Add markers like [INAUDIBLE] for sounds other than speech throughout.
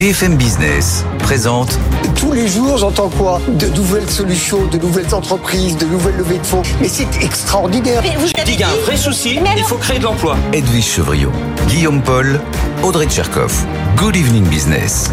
BFM Business présente Tous les jours, j'entends quoi? De nouvelles solutions, de nouvelles entreprises, de nouvelles levées de fonds. Mais c'est extraordinaire. Il y a un vrai souci, il faut créer de l'emploi. Edwige Chevriot, Guillaume Paul, Audrey Tcherkov. Good evening business.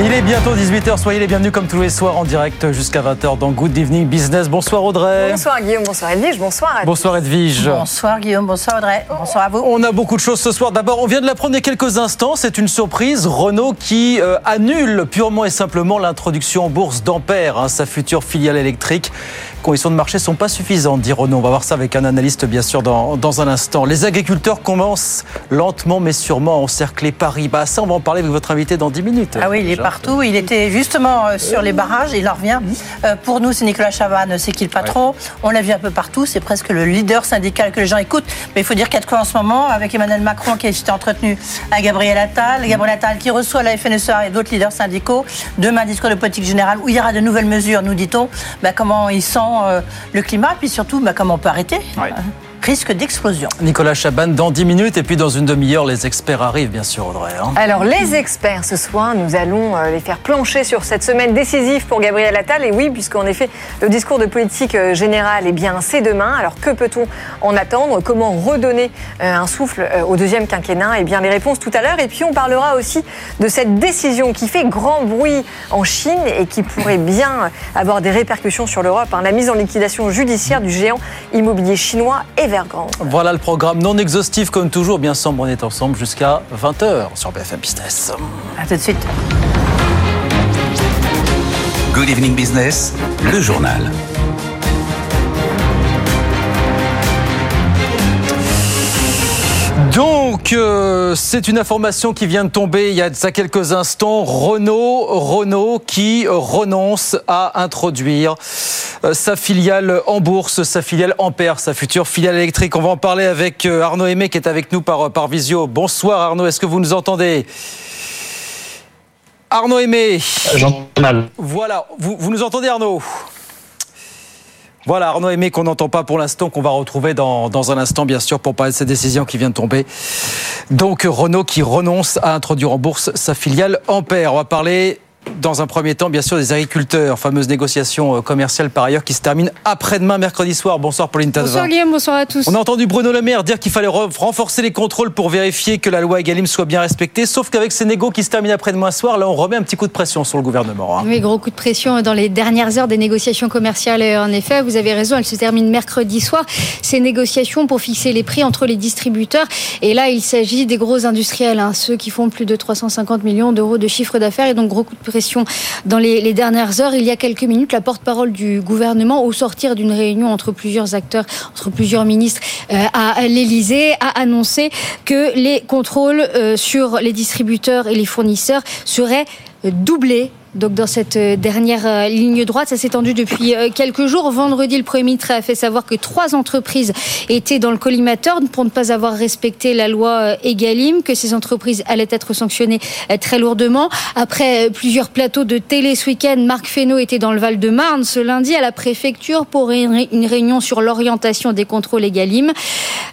Il est bientôt 18h, soyez les bienvenus comme tous les soirs en direct jusqu'à 20h dans Good Evening Business. Bonsoir Audrey. Bonsoir Guillaume, bonsoir Edwige, bonsoir. Edwige. Bonsoir Edwige. Bonsoir Guillaume, bonsoir Audrey, bonsoir à vous. On a beaucoup de choses ce soir. D'abord, on vient de l'apprendre il y a quelques instants, c'est une surprise. Renault qui euh, annule purement et simplement l'introduction en bourse d'Ampère, hein, sa future filiale électrique. Les conditions de marché sont pas suffisantes, dit Renault. On va voir ça avec un analyste, bien sûr, dans, dans un instant. Les agriculteurs commencent lentement mais sûrement à encercler Paris. Bah, ça, on va en parler avec votre invité dans 10 minutes. Ah oui, il est partout. Il était justement euh, sur les barrages, il en revient. Euh, pour nous, c'est Nicolas Chavannes, c'est qui le patron On l'a vu un peu partout, c'est presque le leader syndical que les gens écoutent. Mais il faut dire qu'il y a de quoi en ce moment, avec Emmanuel Macron qui s'était entretenu à Gabriel Attal, Gabriel Attal qui reçoit la FNSEA et d'autres leaders syndicaux. Demain, discours de politique générale où il y aura de nouvelles mesures, nous dit-on. Bah, comment ils sent euh, le climat, puis surtout bah, comment on peut arrêter Ouais. Risque d'explosion. Nicolas Chaban dans 10 minutes et puis dans une demi-heure, les experts arrivent, bien sûr, Audrey. hein. Alors les experts ce soir, nous allons euh, les faire plancher sur cette semaine décisive pour Gabriel Attal. Et oui, puisqu'en effet, le discours de politique euh, générale, eh bien, c'est demain. Alors que peut-on en attendre? Comment redonner euh, un souffle au deuxième quinquennat? Eh bien, les réponses tout à l'heure. Et puis on parlera aussi de cette décision qui fait grand bruit en Chine et qui pourrait bien avoir des répercussions sur l'Europe. hein. La mise en liquidation judiciaire du géant immobilier chinois Evergrande. Voilà le programme non exhaustif comme toujours. Bien sûr, on est ensemble jusqu'à 20h sur BFM Business. À tout de suite. Good evening business, le journal. Donc, euh, c'est une information qui vient de tomber il y a ça quelques instants. Renault, Renault qui renonce à introduire euh, sa filiale en bourse, sa filiale Ampère, sa future filiale électrique. On va en parler avec euh, Arnaud Aimé qui est avec nous par, par visio. Bonsoir Arnaud, est-ce que vous nous entendez? Arnaud Aimé. Mal. Voilà, vous, vous nous entendez Arnaud? Voilà, Arnaud Aimé qu'on n'entend pas pour l'instant, qu'on va retrouver dans, dans un instant, bien sûr, pour parler de cette décision qui vient de tomber. Donc, Renault qui renonce à introduire en bourse sa filiale Ampère. On va parler dans un premier temps, bien sûr, des agriculteurs. Fameuse négociation euh, commerciale, par ailleurs, qui se termine après-demain, mercredi soir. Bonsoir, Pauline Tadevin. Bonsoir Guillaume, bonsoir à tous. On a entendu Bruno Le Maire dire qu'il fallait re- renforcer les contrôles pour vérifier que la loi Egalim soit bien respectée. Sauf qu'avec ces négos qui se terminent après-demain soir, là, on remet un petit coup de pression sur le gouvernement. hein. Oui, gros coup de pression dans les dernières heures des négociations commerciales. euh, En effet, vous avez raison, elles se terminent mercredi soir. Ces négociations pour fixer les prix entre les distributeurs. Et là, il s'agit des gros industriels, hein, ceux qui font plus de 350 millions d'euros de chiffre d'affaires. Et donc, gros coup de pression dans les, dernières heures. Il y a quelques minutes, la porte-parole du gouvernement, au sortir d'une réunion entre plusieurs acteurs, entre plusieurs ministres euh, à l'Élysée, a annoncé que les contrôles euh, sur les distributeurs et les fournisseurs seraient euh, doublés. Donc dans cette euh, dernière euh, ligne droite, ça s'est tendu depuis euh, quelques jours. Vendredi, le Premier ministre a fait savoir que trois entreprises étaient dans le collimateur pour ne pas avoir respecté la loi Egalim, que ces entreprises allaient être sanctionnées très lourdement. Après plusieurs plateaux de télé ce week-end, Marc Fesneau était dans le Val-de-Marne ce lundi à la préfecture pour une ré- une réunion sur l'orientation des contrôles Egalim.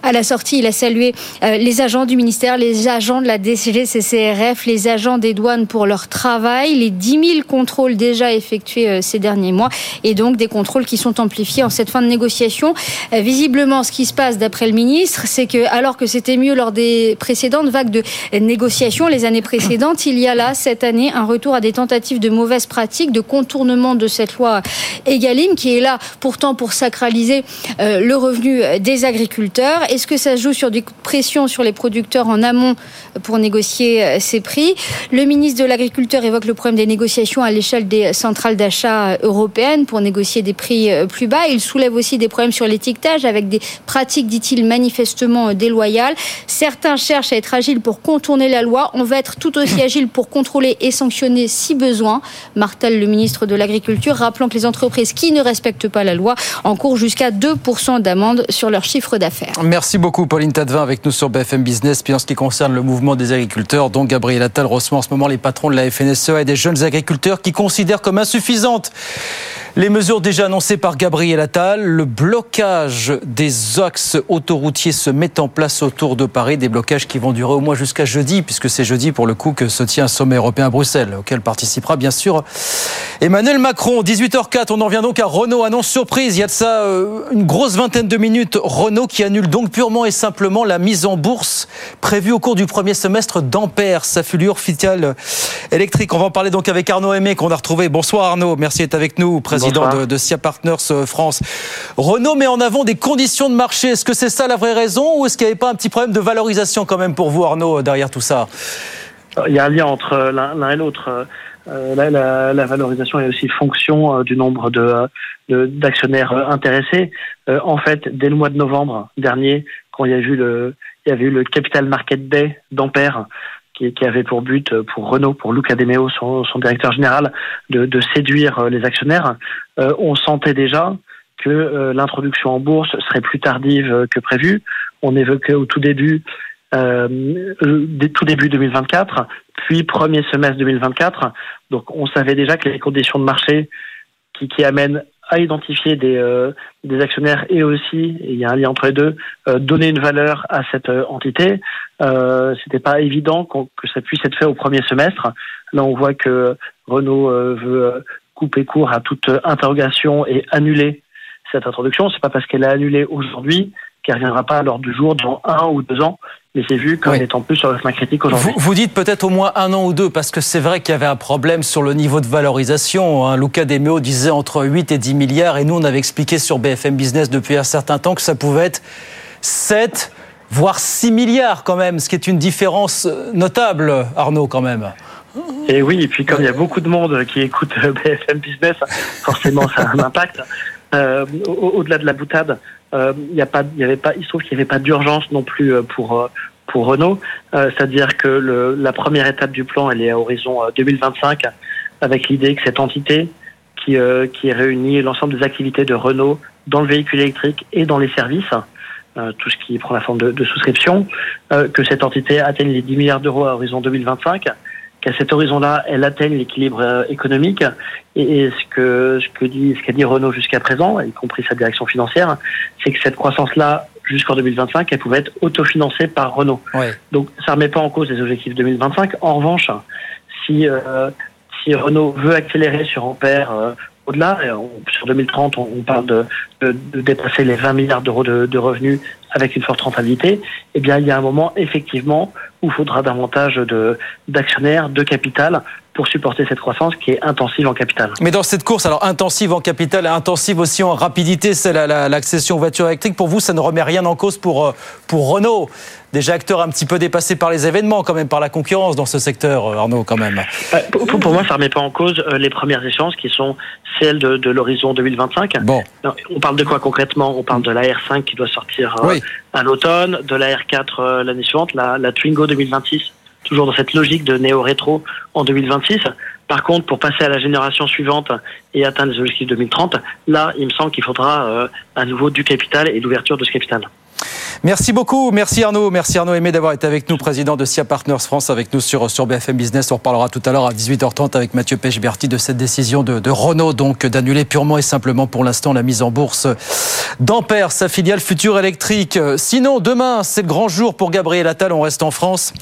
À la sortie, il a salué les agents du ministère, les agents de la DGCCRF, les agents des douanes pour leur travail, les 10 000 contrôles déjà effectués euh, ces derniers mois et donc des contrôles qui sont amplifiés en cette fin de négociation. Euh, Visiblement, ce qui se passe d'après le ministre, c'est que alors que c'était mieux lors des précédentes vagues de négociations, les années précédentes, il y a là cette année un retour à des tentatives de mauvaises pratiques, de contournement de cette loi Egalim qui est là pourtant pour sacraliser euh, le revenu des agriculteurs. Est-ce que ça joue sur des coups de pression sur les producteurs en amont pour négocier ces prix? Le ministre de l'Agriculture évoque le problème des négociations négociations à l'échelle des centrales d'achat européennes pour négocier des prix plus bas. Il soulève aussi des problèmes sur l'étiquetage avec des pratiques, dit-il, manifestement déloyales. Certains cherchent à être agiles pour contourner la loi. On va être tout aussi [COUGHS] agile pour contrôler et sanctionner si besoin. Martel, le ministre de l'Agriculture, rappelant que les entreprises qui ne respectent pas la loi encourent jusqu'à 2% d'amende sur leur chiffre d'affaires. Merci beaucoup Pauline Tadevin avec nous sur BFM Business. Puis en ce qui concerne le mouvement des agriculteurs, dont Gabriel Attal reçoit en ce moment les patrons de la FNSEA et des jeunes agriculteurs qui considèrent comme insuffisantes les mesures déjà annoncées par Gabriel Attal, le blocage des axes autoroutiers se met en place autour de Paris, des blocages qui vont durer au moins jusqu'à jeudi, puisque c'est jeudi pour le coup que se tient un sommet européen à Bruxelles, auquel participera bien sûr Emmanuel Macron. 18h04, on en vient donc à Renault. Annonce surprise, il y a de ça euh, une grosse vingtaine de minutes. Renault qui annule donc purement et simplement la mise en bourse prévue au cours du premier semestre d'Ampère, sa filiale électrique. On va en parler donc avec Arnaud Aimé qu'on a retrouvé. Bonsoir Arnaud, merci d'être avec nous, président de, SIA Partners euh, France. Renault met en avant des conditions de marché. Est-ce que c'est ça la vraie raison ou est-ce qu'il n'y avait pas un petit problème de valorisation quand même pour vous, Arnaud, derrière tout ça? Il y a un lien entre l'un et l'autre. Euh, là, la, valorisation est aussi fonction euh, du nombre de d'actionnaires intéressés. en fait, dès le mois de novembre dernier, quand il y a eu le, il y avait eu le Capital Market Day d'Ampère, qui, avait pour but euh, pour Renault, pour Luca Demeo, son, son directeur général, de, de, séduire euh, les actionnaires. Euh, on sentait déjà que l'introduction en bourse serait plus tardive que prévu. On évoquait au tout début, euh, tout début 2024, puis premier semestre 2024. Donc on savait déjà que les conditions de marché qui, qui amènent à identifier des, euh, des actionnaires et aussi, il y a un lien entre les deux, euh, donner une valeur à cette euh, entité. Euh, C'était pas évident que ça puisse être fait au premier semestre. Là, on voit que Renault veut couper court à toute interrogation et annuler cette introduction. C'est pas parce qu'elle a annulé aujourd'hui qu'elle reviendra pas à l'ordre du jour dans un ou deux ans mais c'est vu comme étant plus sur le chemin critique aujourd'hui. Vous, dites peut-être au moins un an ou deux, parce que c'est vrai qu'il y avait un problème sur le niveau de valorisation. Hein. Luca Demeo disait entre 8 et 10 milliards, et nous, on avait expliqué sur BFM Business depuis un certain temps que ça pouvait être 7, voire 6 milliards quand même, ce qui est une différence notable, Arnaud, quand même. Et oui, et puis comme il y a beaucoup de monde qui écoute [LAUGHS] BFM Business, forcément ça a un impact. Euh, au-delà de la boutade, euh, y a pas, y avait pas, il se trouve qu'il n'y avait pas d'urgence non plus euh, pour euh, pour Renault, c'est-à-dire que le, la première étape du plan, elle est à horizon 2025, avec l'idée que cette entité qui qui réunit l'ensemble des activités de Renault dans le véhicule électrique et dans les services, tout ce qui prend la forme de, de souscription, que cette entité atteigne les 10 milliards d'euros à horizon 2025 qu'à cet horizon-là, elle atteigne l'équilibre euh, économique. Et, ce que ce que dit ce qu'a dit Renault jusqu'à présent, y compris sa direction financière, c'est que cette croissance-là, jusqu'en 2025, elle pouvait être autofinancée par Renault. Donc ça remet pas en cause les objectifs 2025. En revanche, si euh, si Renault veut accélérer sur Ampère euh, au-delà, sur 2030, on, parle de, de, de, dépasser les 20 milliards d'euros de, de, revenus avec une forte rentabilité. Eh bien, il y a un moment effectivement où il faudra davantage d'actionnaires, de capital pour supporter cette croissance qui est intensive en capital. Mais dans cette course, alors intensive en capital et intensive aussi en rapidité, c'est l'accession aux voitures électriques. Pour vous, ça ne remet rien en cause pour, euh, pour Renault Déjà acteur un petit peu dépassé par les événements, quand même, par la concurrence dans ce secteur, euh, Arnaud, quand même. Euh, pour, moi, ça ne remet pas en cause les premières échéances qui sont celles de, l'horizon 2025. Bon. on parle de quoi concrètement? On parle de la R5 qui doit sortir à l'automne, de la R4 l'année suivante, la, la Twingo 2026 toujours dans cette logique de néo-rétro en 2026. Par contre, pour passer à la génération suivante et atteindre les objectifs 2030, là, il me semble qu'il faudra euh, à nouveau du capital et l'ouverture de ce capital. Merci beaucoup, merci Arnaud, merci Arnaud Aimé d'avoir été avec nous, président de SIA Partners France, avec nous sur, sur BFM Business. On reparlera tout à l'heure à 18h30 avec Mathieu Pechberti de cette décision de, Renault, donc d'annuler purement et simplement pour l'instant la mise en bourse d'Ampère, sa filiale future électrique. Sinon, demain, c'est le grand jour pour Gabriel Attal, on reste en France.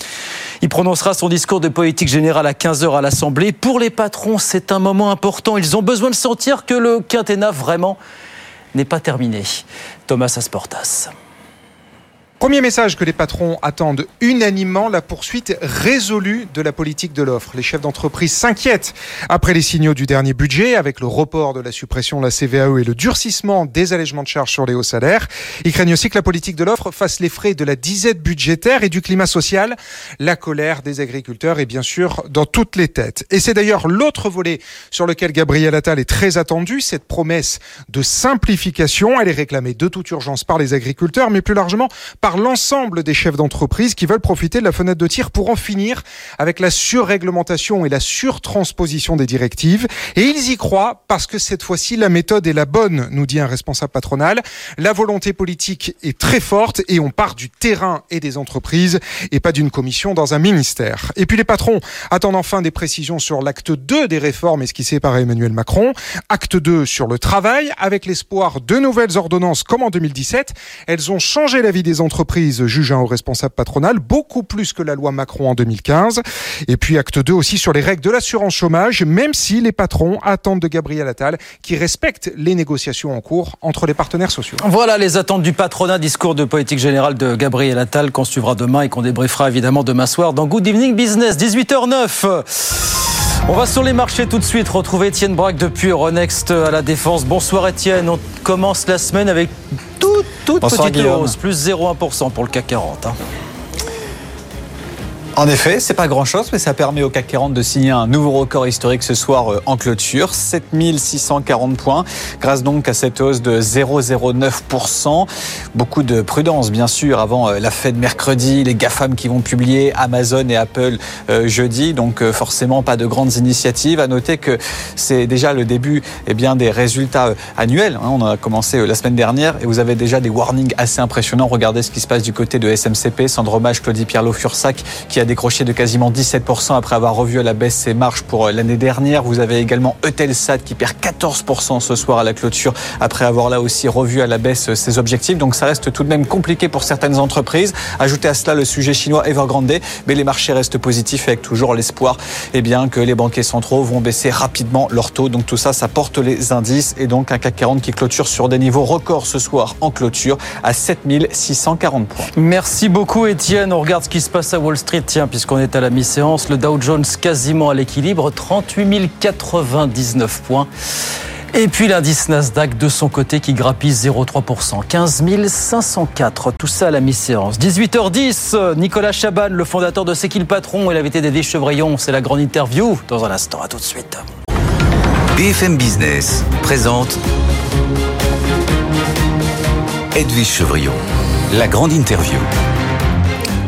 Il prononcera son discours de politique générale à 15h à l'Assemblée. Pour les patrons, c'est un moment important. Ils ont besoin de sentir que le quinquennat vraiment n'est pas terminé. Thomas Asportas. Premier message que les patrons attendent unanimement, la poursuite résolue de la politique de l'offre. Les chefs d'entreprise s'inquiètent après les signaux du dernier budget, avec le report de la suppression de la CVAE et le durcissement des allègements de charges sur les hauts salaires. Ils craignent aussi que la politique de l'offre fasse les frais de la disette budgétaire et du climat social. La colère des agriculteurs est bien sûr dans toutes les têtes. Et c'est d'ailleurs l'autre volet sur lequel Gabriel Attal est très attendu, cette promesse de simplification. Elle est réclamée de toute urgence par les agriculteurs, mais plus largement par par l'ensemble des chefs d'entreprise qui veulent profiter de la fenêtre de tir pour en finir avec la surréglementation et la surtransposition des directives. Et ils y croient parce que cette fois-ci, la méthode est la bonne, nous dit un responsable patronal. La volonté politique est très forte et on part du terrain et des entreprises et pas d'une commission dans un ministère. Et puis les patrons attendent enfin des précisions sur l'acte 2 des réformes esquissées par Emmanuel Macron. Acte 2 sur le travail avec l'espoir de nouvelles ordonnances comme en 2017. Elles ont changé la vie des entreprises entreprise juge un haut responsable patronal, beaucoup plus que la loi Macron en 2015. Et puis acte 2 aussi sur les règles de l'assurance chômage, même si les patrons attendent de Gabriel Attal qui respecte les négociations en cours entre les partenaires sociaux. Voilà les attentes du patronat, discours de politique générale de Gabriel Attal qu'on suivra demain et qu'on débriefera évidemment demain soir dans Good Evening Business, 18h09. On va sur les marchés tout de suite retrouver Étienne Braque depuis Euronext à la Défense. Bonsoir Étienne, on commence la semaine avec toute, toute petite hausse, plus 0,1% pour le CAC 40. En effet, c'est pas grand-chose, mais ça permet au CAC 40 de signer un nouveau record historique ce soir euh, en clôture, 7640 points, grâce donc à cette hausse de 0,09%. Beaucoup de prudence, bien sûr, avant euh, la fête mercredi, les GAFAM qui vont publier, Amazon et Apple euh, jeudi, donc forcément pas de grandes initiatives. À noter que c'est déjà le début eh bien, des résultats annuels. Hein. On a commencé la semaine dernière et vous avez déjà des warnings assez impressionnants. Regardez ce qui se passe du côté de SMCP, Sandromage, Claudie Pierlot-Fursac, qui a décroché de quasiment 17% après avoir revu à la baisse ses marges pour euh, l'année dernière. Vous avez également Eutelsat qui perd 14% ce soir à la clôture après avoir là aussi revu à la baisse euh, ses objectifs. Donc ça reste tout de même compliqué pour certaines entreprises. Ajoutez à cela le sujet chinois Evergrande, mais les marchés restent positifs avec toujours l'espoir eh bien, que les banquiers centraux vont baisser rapidement leurs taux. Donc tout ça, ça porte les indices et donc un CAC 40 qui clôture sur des niveaux records ce soir en clôture à 7640 points. Merci beaucoup Étienne. On regarde ce qui se passe à Wall Street puisqu'on est à la mi-séance. Le Dow Jones quasiment à l'équilibre, 38 099 points. Et puis l'indice Nasdaq de son côté qui grappille 0,3%, 15 504. Tout ça à la mi-séance. 18h10, Nicolas Chaban, le fondateur de C'est qui le patron et l'invité d'Edwige Chevrillon. C'est la grande interview dans un instant. À tout de suite. BFM Business présente Edwige Chevrillon, la grande interview.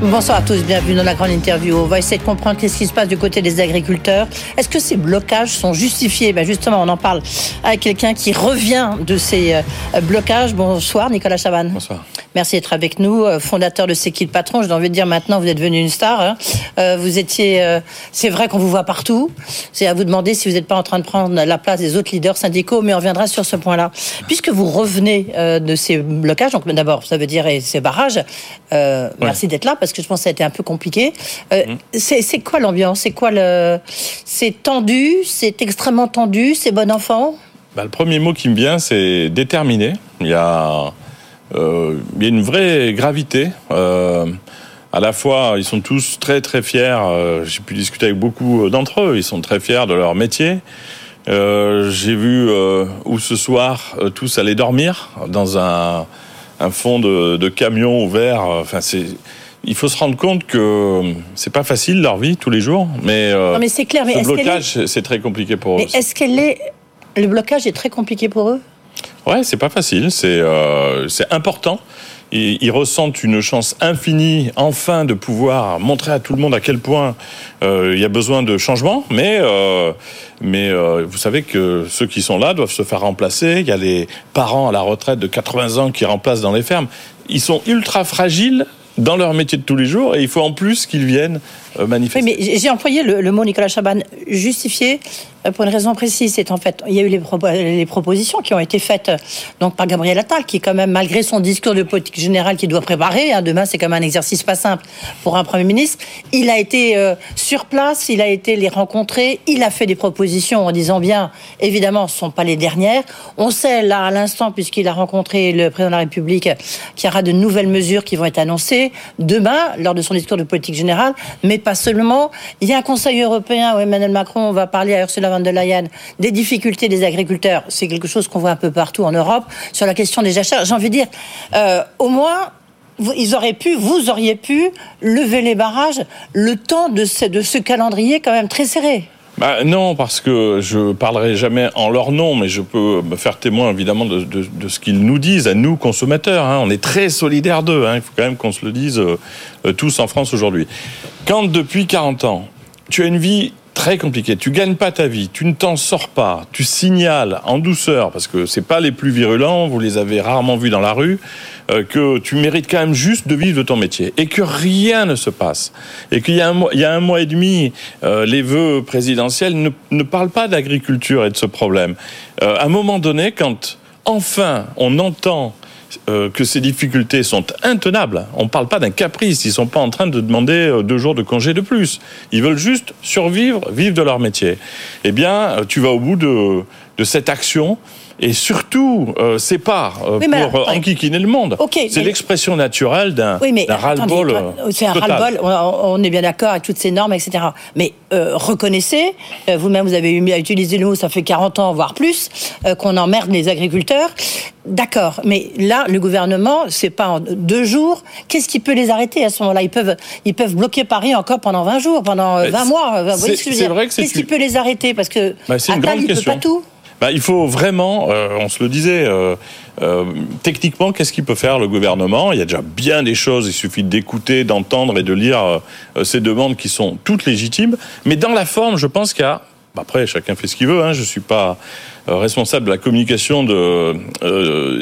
Bonsoir à tous, bienvenue dans la grande interview. On va essayer de comprendre qu'est-ce qui se passe du côté des agriculteurs. Est-ce que ces blocages sont justifiés? Ben Justement, on en parle avec quelqu'un qui revient de ces euh, blocages. Bonsoir, Nicolas Chavannes. Bonsoir. Merci d'être avec nous, euh, fondateur de C'est qui le patron. J'ai envie de dire maintenant, vous êtes devenu une star. Hein. Euh, vous étiez, c'est vrai qu'on vous voit partout. C'est à vous demander si vous n'êtes pas en train de prendre la place des autres leaders syndicaux, mais on reviendra sur ce point-là. Puisque vous revenez de ces blocages, donc d'abord, ça veut dire ces barrages. Merci d'être là parce parce que je pense que ça a été un peu compliqué. Euh, mhm. C'est quoi l'ambiance? C'est quoi le C'est tendu, c'est extrêmement tendu, c'est bon enfant? Bah, le premier mot qui me vient, c'est déterminé. Il y a, euh, il y a une vraie gravité. Euh, à la fois, ils sont tous très très fiers. J'ai pu discuter avec beaucoup d'entre eux. Ils sont très fiers de leur métier. J'ai vu où ce soir tous aller dormir dans un, un fond de, de camion ouvert. Enfin, c'est il faut se rendre compte que c'est pas facile leur vie tous les jours, mais, euh, mais c'est clair. Mais ce blocage, c'est très compliqué pour eux. Mais est-ce qu'elle est le blocage est très compliqué pour eux? Ouais, c'est pas facile. C'est euh, c'est important. Ils, ils, ressentent une chance infinie, enfin, de pouvoir montrer à tout le monde à quel point euh, il y a besoin de changement. Mais, euh, mais euh, vous savez que ceux qui sont là doivent se faire remplacer. Il y a les parents à la retraite de 80 ans qui remplacent dans les fermes. Ils sont ultra fragiles dans leur métier de tous les jours et il faut en plus qu'ils viennent euh, manifester. mais j'ai employé le, mot Nicolas Chaban justifié. Euh, pour une raison précise. C'est en fait, il y a eu les, propositions qui ont été faites euh, donc par Gabriel Attal, qui quand même, malgré son discours de politique générale qu'il doit préparer, hein, demain c'est même un exercice pas simple pour un Premier ministre, il a été euh, sur place, il a été les rencontrer, il a fait des propositions en disant bien, évidemment, ce ne sont pas les dernières. On sait là à l'instant, puisqu'il a rencontré le président de la République, qu'il y aura de nouvelles mesures qui vont être annoncées demain lors de son discours de politique générale, mais pas seulement. Il y a un Conseil européen où Emmanuel Macron va parler à Ursula des difficultés des agriculteurs. C'est quelque chose qu'on voit un peu partout en Europe sur la question des achats. J'ai envie de dire, euh, au moins, ils auraient pu, vous auriez pu lever les barrages le temps de ce, de ce calendrier quand même très serré. Bah non, parce que je parlerai jamais en leur nom, mais je peux me faire témoin évidemment de, ce qu'ils nous disent à nous consommateurs. Hein. On est très solidaires d'eux. Hein. Il faut quand même qu'on se le dise euh, euh, tous en France aujourd'hui. Quand depuis 40 ans, tu as une vie très compliqué. Tu gagnes pas ta vie, tu ne t'en sors pas, tu signales en douceur parce que c'est pas les plus virulents, vous les avez rarement vus dans la rue, euh, que tu mérites quand même juste de vivre de ton métier et que rien ne se passe et qu'il y a un mois, et demi, euh, les vœux présidentiels ne, ne parlent pas d'agriculture et de ce problème. Euh, à un moment donné, quand enfin on entend euh, que ces difficultés sont intenables. On ne parle pas d'un caprice. Ils ne sont pas en train de demander euh, deux jours de congé de plus. Ils veulent juste survivre, vivre de leur métier. Eh bien, tu vas au bout de, de cette action et surtout euh, sépare euh, pour euh, enquiquiner le monde. c'est l'expression naturelle d'un oui, ras-le-bol. C'est un ras-le-bol, on, est bien d'accord avec toutes ces normes, etc. Mais reconnaissez, vous-même vous avez eu à utiliser le mot, ça fait 40 ans, voire plus, qu'on emmerde les agriculteurs. D'accord, mais là, le gouvernement, c'est pas en deux jours. Qu'est-ce qui peut les arrêter à ce moment-là? Ils peuvent, ils peuvent bloquer Paris encore pendant 20 jours, pendant 20 mois. Que Qu'est-ce qui peut les arrêter? Parce que bah, une grande question. Peut pas tout. Bah, il faut vraiment, euh, on se le disait, euh, euh, techniquement, qu'est-ce qu'il peut faire le gouvernement? Il y a déjà bien des choses, il suffit d'écouter, d'entendre et de lire ces demandes qui sont toutes légitimes. Mais dans la forme, je pense qu'il y a bah, après, chacun fait ce qu'il veut. Hein. Je ne suis pas responsable de la communication de.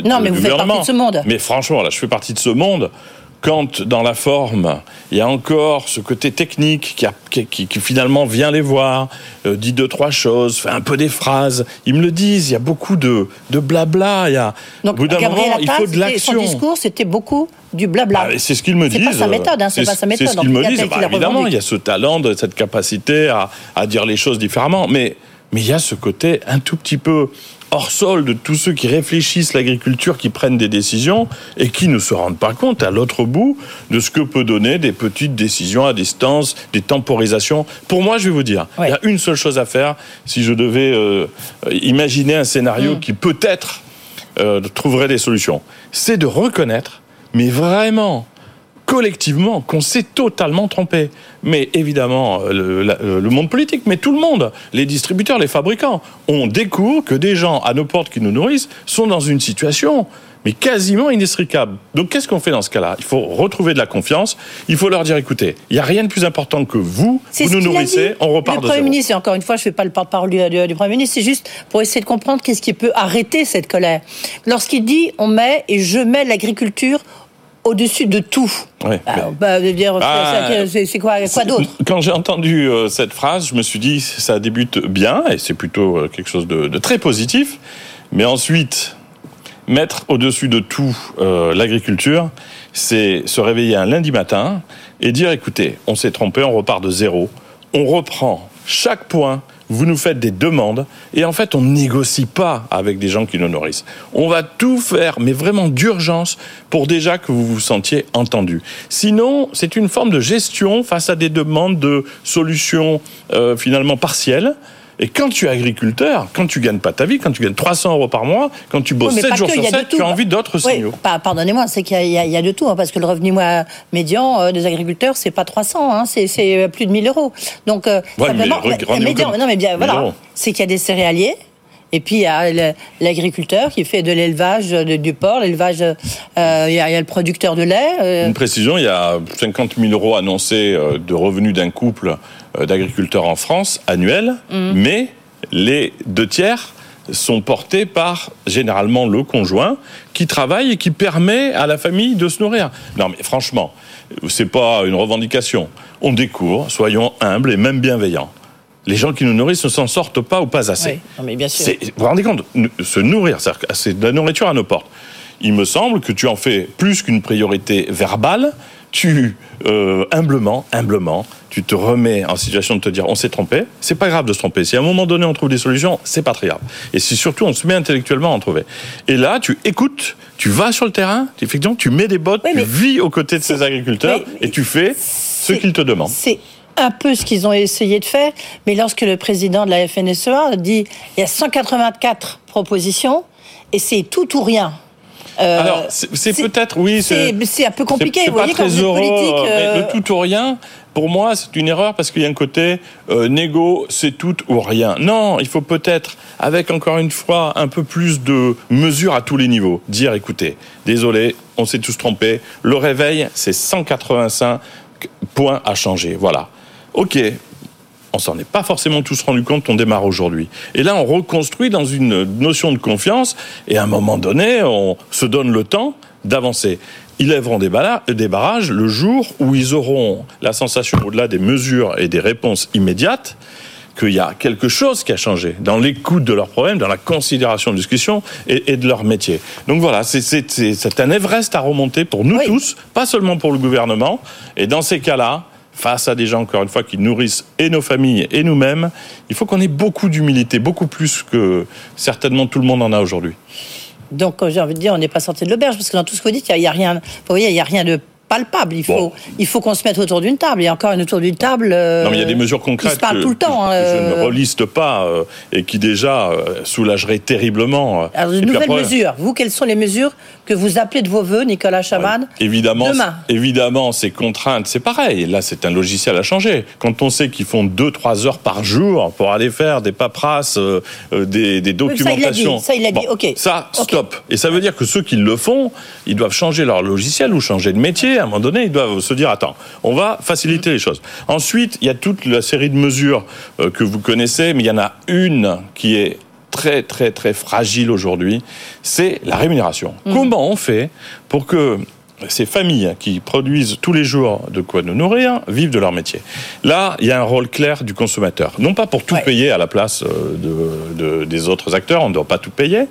non, mais vous faites partie de ce monde. Mais franchement, là, je fais partie de ce monde quand dans la forme, il y a encore ce côté technique qui, qui, finalement vient les voir, euh, dit deux, trois choses, fait un peu des phrases, ils me le disent, il y a beaucoup de, de blabla, il y a, Donc, au bout d'un moment, il faut de l'action. Son discours, c'était beaucoup du blabla. Ah, c'est ce qu'ils me disent. C'est pas sa méthode, hein, c'est pas sa méthode. C'est ce qu'ils me disent. Bah, évidemment, il y a ce talent, cette capacité à, à dire les choses différemment, mais mais il y a ce côté un tout petit peu hors sol de tous ceux qui réfléchissent l'agriculture, qui prennent des décisions et qui ne se rendent pas compte à l'autre bout de ce que peut donner des petites décisions à distance, des temporisations. Pour moi, je vais vous dire, il y a une seule chose à faire si je devais euh, imaginer un scénario mm. qui peut-être euh, trouverait des solutions. C'est de reconnaître, mais vraiment collectivement qu'on s'est totalement trompé. Mais évidemment, le, monde politique, mais tout le monde, les distributeurs, les fabricants, on découvre que des gens à nos portes qui nous nourrissent sont dans une situation mais quasiment inextricable. Donc qu'est-ce qu'on fait dans ce cas-là? Il faut retrouver de la confiance, il faut leur dire écoutez, il n'y a rien de plus important que vous, vous nous nourrissez, on repart le de Premier ministre, et encore une fois, je ne fais pas le porte-parole du, du, Premier ministre, c'est juste pour essayer de comprendre qu'est-ce qui peut arrêter cette colère. Lorsqu'il dit on met et je mets l'agriculture au-dessus de tout. c'est quoi, d'autre? Quand j'ai entendu euh, cette phrase, je me suis dit ça débute bien et c'est plutôt euh, quelque chose de, très positif. Mais ensuite, mettre au-dessus de tout euh, l'agriculture, c'est se réveiller un lundi matin et dire écoutez, on s'est trompé, on repart de zéro, on reprend chaque point vous nous faites des demandes et en fait on négocie pas avec des gens qui nous nourrissent. On va tout faire, mais vraiment d'urgence, pour déjà que vous vous sentiez entendu. Sinon, c'est une forme de gestion face à des demandes de solutions euh, finalement partielles. Et quand tu es agriculteur, quand tu gagnes pas ta vie, quand tu gagnes 300 euros par mois, quand tu bosses 7 jours sur 7, tu as envie d'autres signaux. Pardonnez-moi, c'est qu'il y, a de tout, hein, parce que le revenu médian euh, des agriculteurs, c'est pas 300, hein, c'est euh, plus de 1000 euros. Donc, euh, simplement, médian, non, mais bien, voilà, c'est qu'il y a des céréaliers, et puis il y a l'agriculteur qui fait de l'élevage du porc, l'élevage, euh, il, y a le producteur de lait. Une précision, il y a 50 000 euros annoncés de revenus d'un couple euh, d'agriculteurs en France annuels, mm. mais les deux tiers sont portés par généralement le conjoint qui travaille et qui permet à la famille de se nourrir. Non mais franchement, c'est pas une revendication. On découvre, soyons humbles et même bienveillants. Les gens qui nous nourrissent ne s'en sortent pas ou pas assez. Oui, non, mais bien sûr. C'est- Vous vous rendez compte Se nourrir, c'est de la nourriture à nos portes. Il me semble que tu en fais plus qu'une priorité verbale. Tu, euh, humblement, humblement, tu te remets en situation de te dire on s'est trompé. C'est pas grave de se tromper. Si à un moment donné on trouve des solutions, c'est pas très grave. Et si surtout on se met intellectuellement à en trouver. Et là, tu écoutes, tu vas sur le terrain, effectivement, tu mets des bottes, tu vis aux côtés de ces agriculteurs et tu fais ce qu'ils te demandent. C'est un peu ce qu'ils ont essayé de faire, mais lorsque le président de la FNSEA dit il y a 184 propositions et c'est tout ou rien. Euh, Alors, c'est peut-être, oui, c'est c'est un peu compliqué. C'est Vous voyez, pas quand très heureux, mais euh, le tout ou rien, pour moi, c'est une erreur parce qu'il y a un côté euh, négo, c'est tout ou rien. Non, il faut peut-être, avec encore une fois un peu plus de mesures à tous les niveaux, dire écoutez, désolé, on s'est tous trompés. Le réveil, c'est 185 points à changer. Voilà. Ok, on s'en est pas forcément tous rendu compte, on démarre aujourd'hui. Et là, on reconstruit dans une notion de confiance, et à un moment donné, on se donne le temps d'avancer. Ils lèveront des, barrages le jour où ils auront la sensation, au-delà des mesures et des réponses immédiates, qu'il y a quelque chose qui a changé dans l'écoute de leurs problèmes, dans la considération de discussion et, et de leur métier. Donc voilà, c'est un Everest à remonter pour nous tous, pas seulement pour le gouvernement. Et dans ces cas-là, face à des gens, encore une fois, qui nourrissent et nos familles et nous-mêmes, il faut qu'on ait beaucoup d'humilité, beaucoup plus que certainement tout le monde en a aujourd'hui. Donc, euh, j'ai envie de dire, on n'est pas sorti de l'auberge, parce que dans tout ce que vous dites, il n'y a, rien. Vous voyez, il n'y a rien de palpable. Il faut, il faut qu'on se mette autour d'une table. Et encore une autour d'une table. euh, Non, mais il y a des mesures concrètes Qui se parlent que, tout le temps. que je euh, ne reliste pas euh, et qui déjà soulageraient terriblement. Alors, de nouvelles après, mesures. Vous, quelles sont les mesures que vous appelez de vos voeux, Nicolas Chaban Évidemment, Demain. évidemment, ces contraintes, c'est pareil. Là, c'est un logiciel à changer. Quand on sait qu'ils font 2-3 heures par jour pour aller faire des paperasses, des, des Oui, ça, il l'a dit. documentations. Ça, il l'a dit. Bon, OK. Ça, stop. Et ça veut dire que ceux qui le font, ils doivent changer leur logiciel ou changer de métier. À un moment donné, ils doivent se dire attends, on va faciliter les choses. Ensuite, il y a toute la série de mesures euh, que vous connaissez, mais il y en a une qui est très très très fragile aujourd'hui, c'est la rémunération. Comment on fait pour que ces familles qui produisent tous les jours de quoi nous nourrir vivent de leur métier? Là, il y a un rôle clair du consommateur. Non pas pour tout payer à la place euh, de, de- des autres acteurs, on ne doit pas tout payer,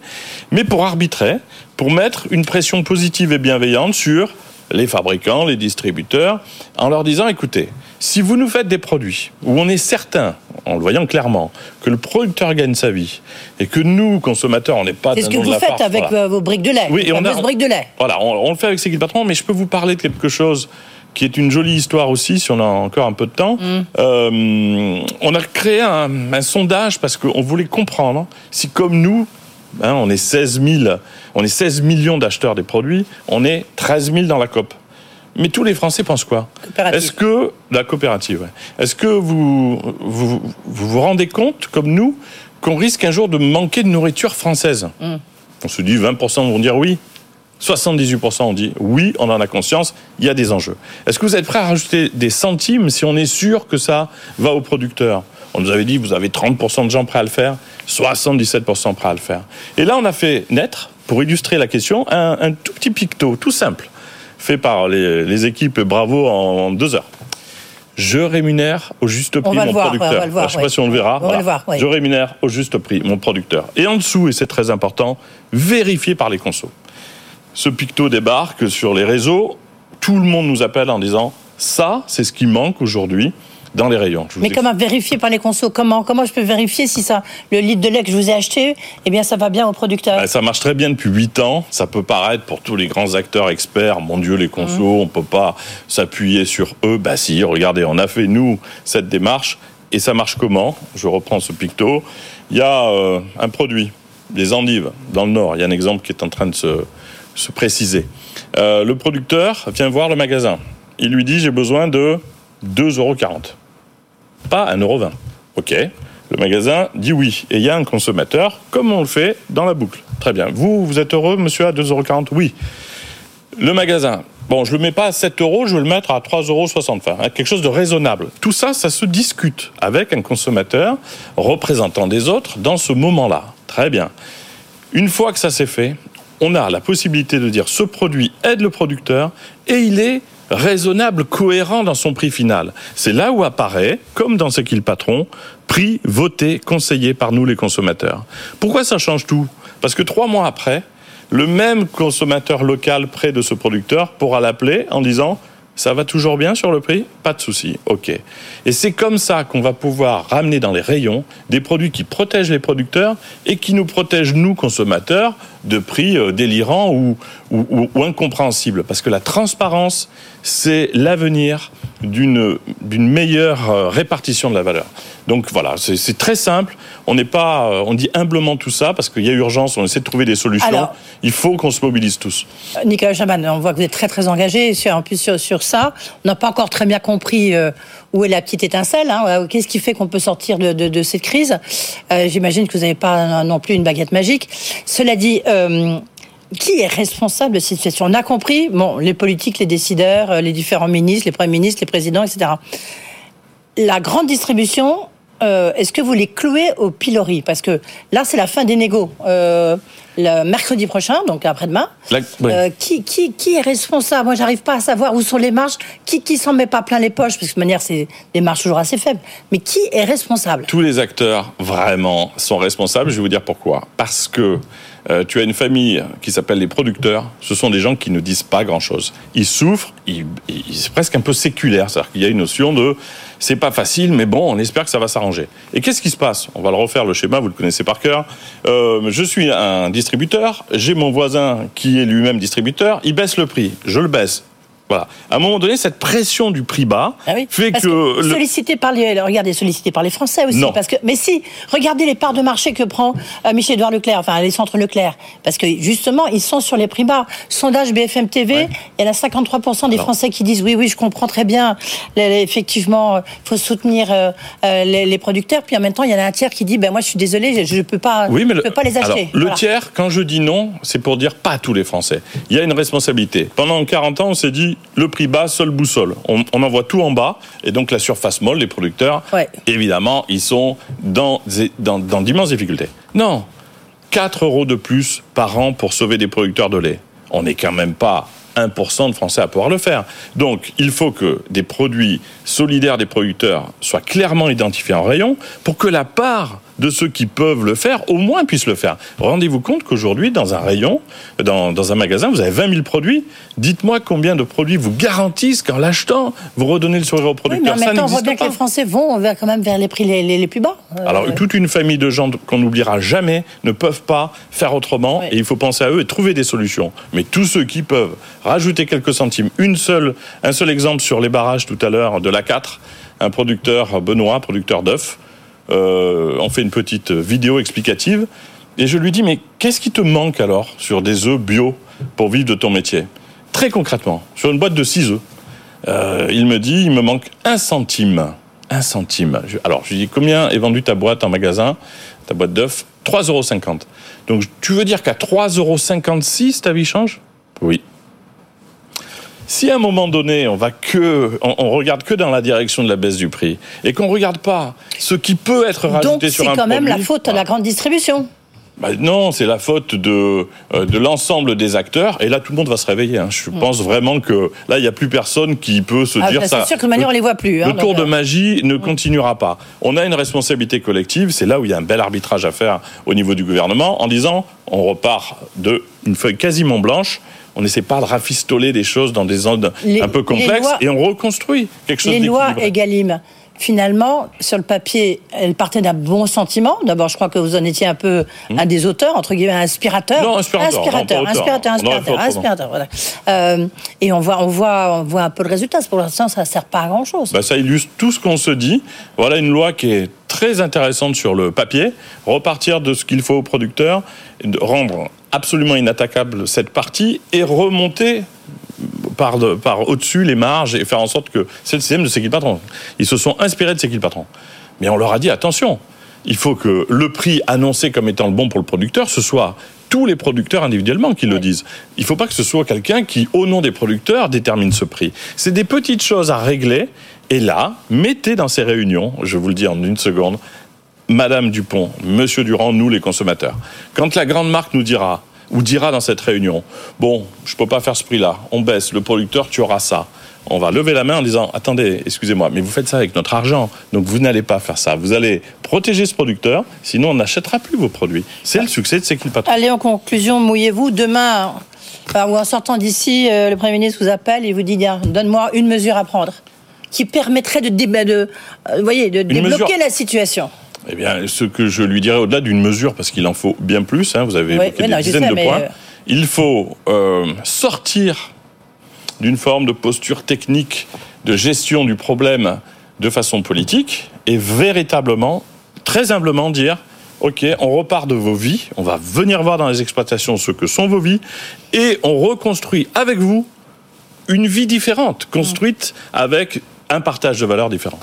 mais pour arbitrer, pour mettre une pression positive et bienveillante sur les fabricants, les distributeurs, en leur disant, écoutez, si vous nous faites des produits où on est certain, en le voyant clairement, que le producteur gagne sa vie et que nous, consommateurs, on n'est pas C'est ce que vous faites farce, avec voilà. euh, vos briques de lait. Oui, et on a, briques de lait. voilà, on, on le fait avec ses patron, mais je peux vous parler de quelque chose qui est une jolie histoire aussi, si on a encore un peu de temps. Mm. Euh, on a créé un, un sondage parce qu'on voulait comprendre si, comme nous, hein, on est 16 000, on est 16 millions d'acheteurs des produits, on est 13 000 dans la COP. Mais tous les Français pensent quoi? Est-ce que la coopérative ouais. Est-ce que vous vous, vous vous rendez compte, comme nous, qu'on risque un jour de manquer de nourriture française? Mm. On se dit 20% vont dire oui. 78% ont dit oui, on en a conscience, il y a des enjeux. Est-ce que vous êtes prêt à rajouter des centimes si on est sûr que ça va aux producteurs On nous avait dit vous avez 30% de gens prêts à le faire, 77% prêts à le faire. Et là, on a fait naître, pour illustrer la question, un, un tout petit picto, tout simple, fait par les, les équipes Bravo en, en deux heures. Je rémunère au juste prix mon voir, producteur. on va le voir, Alors, je ne sais pas si on le verra. On va le voir, oui. Je rémunère au juste prix mon producteur. Et en dessous, et c'est très important, vérifié par les consos. Ce picto débarque sur les réseaux. Tout le monde nous appelle en disant ça, c'est ce qui manque aujourd'hui dans les rayons. Je vous Mais comment vérifier par les consos comment, comment je peux vérifier si ça, le litre de lait que je vous ai acheté, eh bien, ça va bien au producteur? Bah, ça marche très bien depuis 8 ans. Ça peut paraître pour tous les grands acteurs experts, mon Dieu, les consos, Mhm. on peut pas s'appuyer sur eux. Bah si, regardez, on a fait nous cette démarche et ça marche comment? Je reprends ce picto. Il y a euh, un produit, des endives, dans le Nord. Il y a un exemple qui est en train de se, se préciser. Euh, le producteur vient voir le magasin. Il lui dit j'ai besoin de 2,40 euros. Pas 1,20 euro. Ok. Le magasin dit oui. Et il y a un consommateur, comme on le fait dans la boucle. Très bien. Vous, vous êtes heureux, monsieur, à 2,40 euros Oui. Le magasin, bon, je le mets pas à 7 euros, je vais le mettre à 3,60 euros. Hein, quelque chose de raisonnable. Tout ça, ça se discute avec un consommateur représentant des autres dans ce moment-là. Très bien. Une fois que ça s'est fait, on a la possibilité de dire ce produit aide le producteur et il est raisonnable, cohérent dans son prix final. C'est là où apparaît, comme dans ce qu'il patron, prix voté, conseillé par nous les consommateurs. Pourquoi ça change tout? Parce que trois mois après, le même consommateur local près de ce producteur pourra l'appeler en disant ça va toujours bien sur le prix? Pas de souci, ok. Et c'est comme ça qu'on va pouvoir ramener dans les rayons des produits qui protègent les producteurs et qui nous protègent, nous, consommateurs, de prix euh, délirants ou, ou, ou incompréhensibles. Parce que la transparence, c'est l'avenir d'une meilleure euh, répartition de la valeur. Donc voilà, c'est très simple. On n'est pas, euh, on dit humblement tout ça parce qu'il y a urgence. On essaie de trouver des solutions. Alors, Il faut qu'on se mobilise tous. Nicolas Chaban, on voit que vous êtes très très engagé sur, en plus sur, sur ça. On n'a pas encore très bien compris euh, où est la petite étincelle. Hein. Qu'est-ce qui fait qu'on peut sortir de, cette crise? Euh, J'imagine que vous n'avez pas non plus une baguette magique. Cela dit. Euh, qui est responsable de cette situation? On a compris, bon, les politiques, les décideurs, euh, les différents ministres, les premiers ministres, les présidents, etc. La grande distribution, euh, est-ce que vous les clouez au pilori? Parce que là, c'est la fin des négos. Euh, le mercredi prochain, donc après-demain. La-. Euh, qui, qui, qui est responsable? Moi, j'arrive pas à savoir où sont les marges. Qui, qui s'en met pas plein les poches Parce que de toute manière, c'est des marges toujours assez faibles. Mais qui est responsable? Tous les acteurs, vraiment, sont responsables. Je vais vous dire pourquoi. Parce que euh, tu as une famille qui s'appelle les producteurs. Ce sont des gens qui ne disent pas grand-chose. Ils souffrent. C'est presque un peu séculaire. C'est-à-dire qu'il y a une notion de c'est pas facile, mais bon, on espère que ça va s'arranger. Et qu'est-ce qui se passe? On va le refaire le schéma. Vous le connaissez par cœur. Euh, je suis un distributeur. J'ai mon voisin qui est lui-même distributeur. Il baisse le prix. Je le baisse. Voilà. À un moment donné, cette pression du prix bas fait Ah Parce que, le- sollicité par les regardez sollicité par les Français aussi Non. parce que mais si regardez les parts de marché que prend euh, Michel Édouard Leclerc enfin les centres Leclerc parce que justement ils sont sur les prix bas sondage BFM TV il y en a 53 des Alors. Français qui disent oui oui je comprends très bien effectivement il faut soutenir euh, euh, les, producteurs puis en même temps il y en a un tiers qui dit ben moi je suis désolé je, je peux pas Oui, mais je le, peux pas les acheter alors, le tiers, quand je dis non, c'est pour dire pas tous les Français. Il y a une responsabilité. Pendant 40 ans, on s'est dit le prix bas, seule boussole. On, on envoie tout en bas, et donc la surface molle, les producteurs, évidemment, ils sont dans, dans, dans d'immenses difficultés. Non, 4 euros de plus par an pour sauver des producteurs de lait. On n'est quand même pas 1% de Français à pouvoir le faire. Donc, il faut que des produits solidaires des producteurs soient clairement identifiés en rayon pour que la part de ceux qui peuvent le faire, au moins puissent le faire. Rendez-vous compte qu'aujourd'hui, dans un rayon, dans, dans un magasin, vous avez 20 000 produits. Dites-moi combien de produits vous garantissent qu'en l'achetant, vous redonnez le sourire au oui, mais producteur. en même temps on voit que les Français vont quand même vers les prix les, les- les plus bas Euh, Alors, toute une famille de gens qu'on n'oubliera jamais ne peuvent pas faire autrement et il faut penser à eux et trouver des solutions. Mais tous ceux qui peuvent rajouter quelques centimes, une seule, un seul exemple sur les barrages tout à l'heure de l'A4, un producteur, Benoît, producteur d'œufs, euh, on fait une petite vidéo explicative et je lui dis mais qu'est-ce qui te manque alors sur des œufs bio pour vivre de ton métier? Très concrètement, sur une boîte de 6 œufs, euh, il me dit il me manque un centime. Un centime. Alors, je lui dis combien est vendue ta boîte en magasin, ta boîte d'œufs 3,50 euros. Donc, tu veux dire qu'à 3,56 euros, ta vie change? Oui. Si à un moment donné, on va que, on, on regarde que dans la direction de la baisse du prix et qu'on regarde pas ce qui peut être rajouté donc sur c'est un quand même la produit, faute de la grande distribution bah non, c'est la faute de, euh, de l'ensemble des acteurs. Et là, tout le monde va se réveiller. hein. Je pense vraiment que là, il n'y a plus personne qui peut se Mm. Ah, dire bah, ça. c'est sûr que de manière, on les voit plus, hein, le tour de euh. magie ne continuera pas. On a une responsabilité collective. C'est là où il y a un bel arbitrage à faire au niveau du gouvernement en disant on repart de une feuille quasiment blanche. On n'essaie pas de rafistoler des choses dans des zones Les- un peu complexes lois- et on reconstruit quelque chose Les lois. Egalim, finalement, sur le papier, elles partaient d'un bon sentiment. D'abord, je crois que vous en étiez un peu un des auteurs, entre guillemets, un inspirateur. Hmm. Non, inspirateur, Inspirateur, non, inspirateur, inspirateur, voilà. Euh, et on voit, on, voit, on voit un peu le résultat. Pour l'instant, ça ne sert pas à grand-chose. Bah, ça illustre tout ce qu'on se dit. Voilà une loi qui est très intéressante sur le papier. Repartir de ce qu'il faut aux producteurs, rendre absolument inattaquable cette partie et remonter par, de- par au-dessus les marges et faire en sorte que c'est le système de C'est qui le patron. Ils se sont inspirés de C'est qui le patron. Mais on leur a dit attention, il faut que le prix annoncé comme étant le bon pour le producteur, ce soit tous les producteurs individuellement qui le disent. Il ne faut pas que ce soit quelqu'un qui, au nom des producteurs, détermine ce prix. C'est des petites choses à régler. Et là, mettez dans ces réunions, je vous le dis en une seconde, Madame Dupont, Monsieur Durand, nous les consommateurs. Quand la grande marque nous dira, ou dira dans cette réunion, bon, je peux pas faire ce prix-là, on baisse, le producteur, tu auras ça. on va lever la main en disant attendez, excusez-moi, mais vous faites ça avec notre argent, donc vous n'allez pas faire ça. Vous allez protéger ce producteur, sinon on n'achètera plus vos produits. C'est le succès de C'est qui Allez, en conclusion, mouillez-vous. Demain, ou en sortant d'ici, euh, le Premier ministre vous appelle et vous dit donne-moi une mesure à prendre qui permettrait de, euh, vous voyez, de débloquer mesure. la situation. Eh bien, ce que je lui dirais au-delà d'une mesure, parce qu'il en faut bien plus, hein, vous avez évoqué oui, des non, dizaines sais, de points, euh, il faut euh, sortir d'une forme de posture technique de gestion du problème de façon politique et véritablement, très humblement dire OK, on repart de vos vies, on va venir voir dans les exploitations ce que sont vos vies et on reconstruit avec vous une vie différente, construite avec un partage de valeurs différent.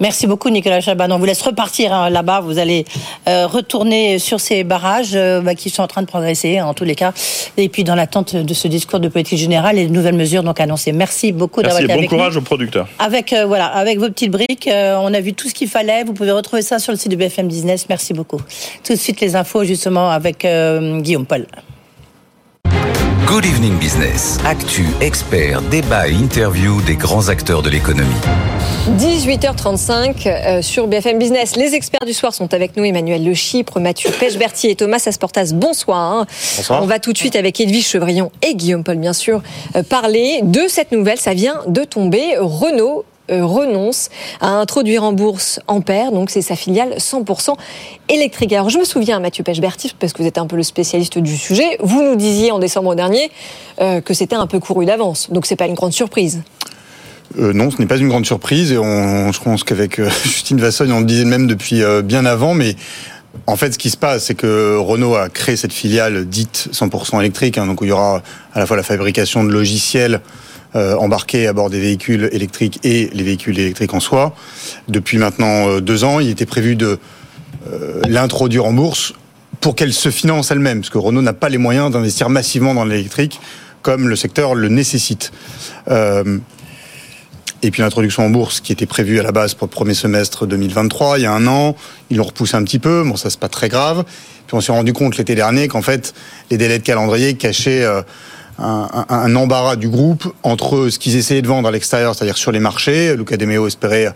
Merci beaucoup Nicolas Chaban. On vous laisse repartir hein, là-bas. Vous allez euh, retourner sur ces barrages euh, bah, qui sont en train de progresser en tous les cas. Et puis dans l'attente de ce discours de politique générale et de nouvelles mesures donc annoncées. Merci beaucoup d'avoir été bon avec courage aux producteurs. Avec euh, voilà, avec vos petites briques, on a vu tout ce qu'il fallait. Vous pouvez retrouver ça sur le site de BFM Business. Merci beaucoup. Tout de suite les infos justement avec Guillaume Paul. Good Evening Business. Actu, experts, débat et interview des grands acteurs de l'économie. 18h35 euh, sur BFM Business. Les experts du soir sont avec nous. Emmanuel Le Chypre, Mathieu Pechberti et Thomas Asportas. Bonsoir. Bonsoir. On va tout de suite avec Edwige Chevrillon et Guillaume Paul, bien sûr, euh, parler de cette nouvelle. Ça vient de tomber. Renault renonce à introduire en bourse Ampère, donc c'est sa filiale 100% électrique. Alors je me souviens, Mathieu Pechberti, parce que vous êtes un peu le spécialiste du sujet, vous nous disiez en décembre dernier euh, que c'était un peu couru d'avance, donc c'est pas une grande surprise. Euh, non, ce n'est pas une grande surprise. Et je pense qu'avec euh, [LAUGHS] Justine Vassogne, on le disait même depuis euh, bien avant. Mais en fait, ce qui se passe, c'est que Renault a créé cette filiale dite 100% électrique, hein, donc où il y aura à la fois la fabrication de logiciels euh, embarqués à bord des véhicules électriques et les véhicules électriques en soi. Depuis maintenant euh, deux ans, il était prévu de euh, l'introduire en bourse pour qu'elle se finance elle-même, parce que Renault n'a pas les moyens d'investir massivement dans l'électrique comme le secteur le nécessite. Euh, et puis l'introduction en bourse qui était prévue à la base pour le premier semestre 2023, il y a un an, ils l'ont repoussé un petit peu, bon ça c'est pas très grave. Puis on s'est rendu compte l'été dernier qu'en fait les délais de calendrier cachaient euh, un, embarras du groupe entre ce qu'ils essayaient de vendre à l'extérieur, c'est-à-dire sur les marchés. Luca De Meo espérait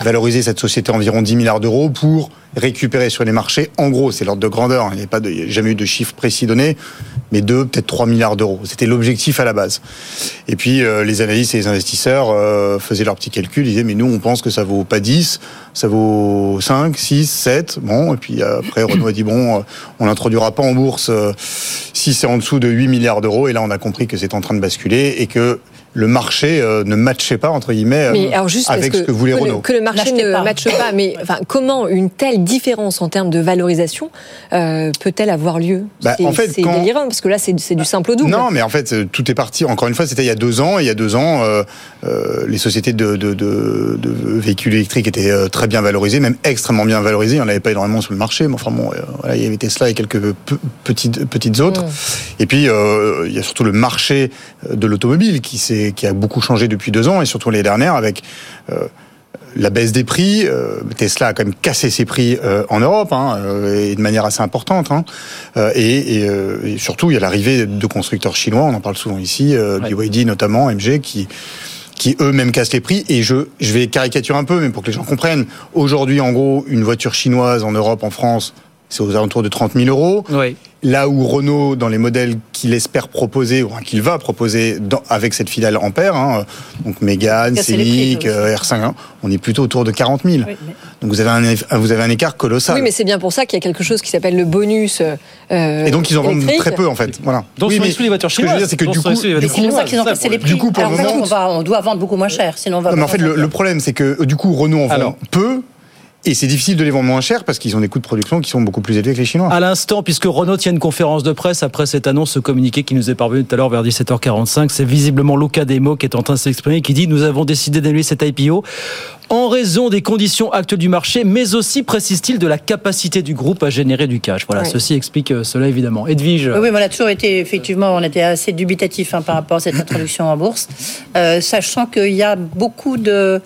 valoriser cette société environ 10 milliards d'euros pour récupérer sur les marchés. En gros, c'est l'ordre de grandeur. hein. Il n'y a jamais eu de chiffre précis donné, mais 2, peut-être 3 milliards d'euros. C'était l'objectif à la base. Et puis, euh, les analystes et les investisseurs euh, faisaient leurs petits calculs. Ils disaient, mais nous, on pense que ça vaut pas 10, ça vaut 5, 6, 7. Bon, et puis euh, après, Renault a dit, bon, on l'introduira pas en bourse si c'est en dessous de 8 milliards d'euros. Et là, on a compris que c'est en train de basculer et que le marché euh, ne matchait pas, entre guillemets, euh, Mais alors juste parce avec que, ce que voulait que, Renault. le, que le marché ne pas. matche pas, mais [LAUGHS] enfin, comment une telle différence en termes de valorisation euh, peut-elle avoir lieu? Bah, C'est en fait, c'est quand- délirant parce que là c'est du simple au double. Non, mais en fait, tout est parti. Encore une fois, c'était il y a deux ans. Et il y a deux ans, euh, euh, les sociétés de, de, de, de véhicules électriques étaient euh, très bien valorisées, même extrêmement bien valorisées. Il n'y en avait pas énormément sur le marché, mais enfin bon, euh, voilà, il y avait Tesla et quelques pe- petites, petites autres. Et puis, euh, il y a surtout le marché de l'automobile qui, s'est- qui a beaucoup changé depuis deux ans, et surtout les dernières, avec euh, la baisse des prix. euh, Tesla a quand même cassé ses prix euh, en Europe, hein, et de manière assez importante. Hein. Et, et, et surtout, il y a l'arrivée de constructeurs chinois, on en parle souvent ici, BYD notamment, MG, qui qui eux-mêmes cassent les prix. Et je, je vais caricaturer un peu, mais pour que les gens comprennent. Aujourd'hui, en gros, une voiture chinoise en Europe, en France, c'est aux alentours de 30 000 euros. Là où Renault, dans les modèles qu'il espère proposer, ou qu'il va proposer dans- avec cette filiale Ampère, hein, donc Mégane, Célic, euh, R5, hein, on est plutôt autour de 40 000. Donc vous avez un, eff- vous avez un écart colossal. Oui, mais c'est bien pour ça qu'il y a quelque chose qui s'appelle le bonus. euh, Et donc ils en vendent très peu en fait. Voilà. Dont Oui, mais les voitures ce que je veux dire, chinoises. c'est que du coup, c'est pour ça chinoises. les le- prix. Du coup, pour Alors, le moment- on, va, on doit vendre beaucoup moins cher, sinon on va Non, mais en fait, le, le problème, c'est que euh, du coup, Renault en vend Alors. peu. Et c'est difficile de les vendre moins cher parce qu'ils ont des coûts de production qui sont beaucoup plus élevés que les Chinois. À l'instant, puisque Renault tient une conférence de presse après cette annonce, ce communiqué qui nous est parvenu tout à l'heure vers 17h45, c'est visiblement Luca Demo qui est en train de s'exprimer, qui dit nous avons décidé d'annuler cette IPO en raison des conditions actuelles du marché, mais aussi, précise-t-il, de la capacité du groupe à générer du cash. Voilà, Oui. ceci explique euh, cela évidemment. Edwige Oui, oui, mais on a toujours été, effectivement, on était assez dubitatif hein, par rapport à cette introduction en bourse, euh, sachant qu'il y a beaucoup de.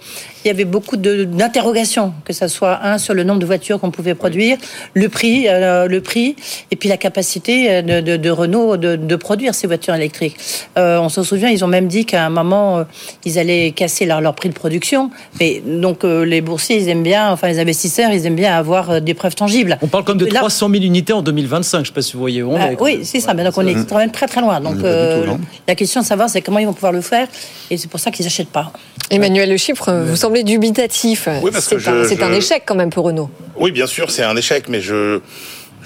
Il y avait beaucoup de- d'interrogations, que ce soit un sur le nombre de voitures qu'on pouvait produire, le prix, euh, le prix, et puis la capacité euh, de, de- de Renault de, de produire ces voitures électriques. Euh, on s'en souvient, ils ont même dit qu'à un moment, euh, ils allaient casser leur, leur prix de production. Mais donc euh, les boursiers, ils aiment bien, enfin les investisseurs, ils aiment bien avoir euh, des preuves tangibles. On parle comme de Là- 300 000 unités en 2025, je ne sais pas si vous voyez où on ah, est. oui, c'est ça. Mais donc on est quand même très très loin. Donc euh, tout, la question de savoir, c'est comment ils vont pouvoir le faire. Et c'est pour ça qu'ils n'achètent pas. Emmanuel Le Chiffre, vous semblez dubitatif. Oui, c'est un, je- un échec quand même pour Renault. Oui, bien sûr, c'est un échec, mais je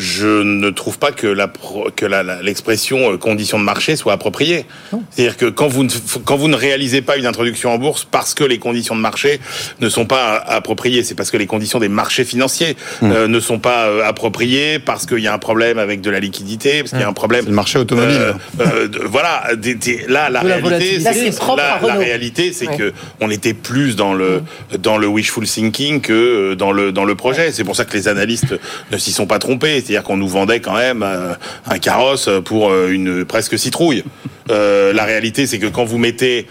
je ne trouve pas que la que la- la- l'expression euh, condition de marché soit appropriée. C'est-à-dire que quand vous ne quand vous ne réalisez pas une introduction en bourse parce que les conditions de marché ne sont pas appropriées, c'est parce que les conditions des marchés financiers euh, ne sont pas euh, appropriées, parce qu'il y a un problème avec de la liquidité, parce qu'il y a un problème. le marché automobile. Euh, euh, de- voilà, des- des- là la réalité, c'est la réalité, c'est Ouais. que on était plus dans le dans le wishful thinking que euh, dans le dans le projet. C'est pour ça que les analystes ne s'y sont pas trompés. C'est-à-dire qu'on nous vendait quand même euh, un carrosse pour euh, une presque citrouille. Euh, la réalité, c'est que quand vous mettez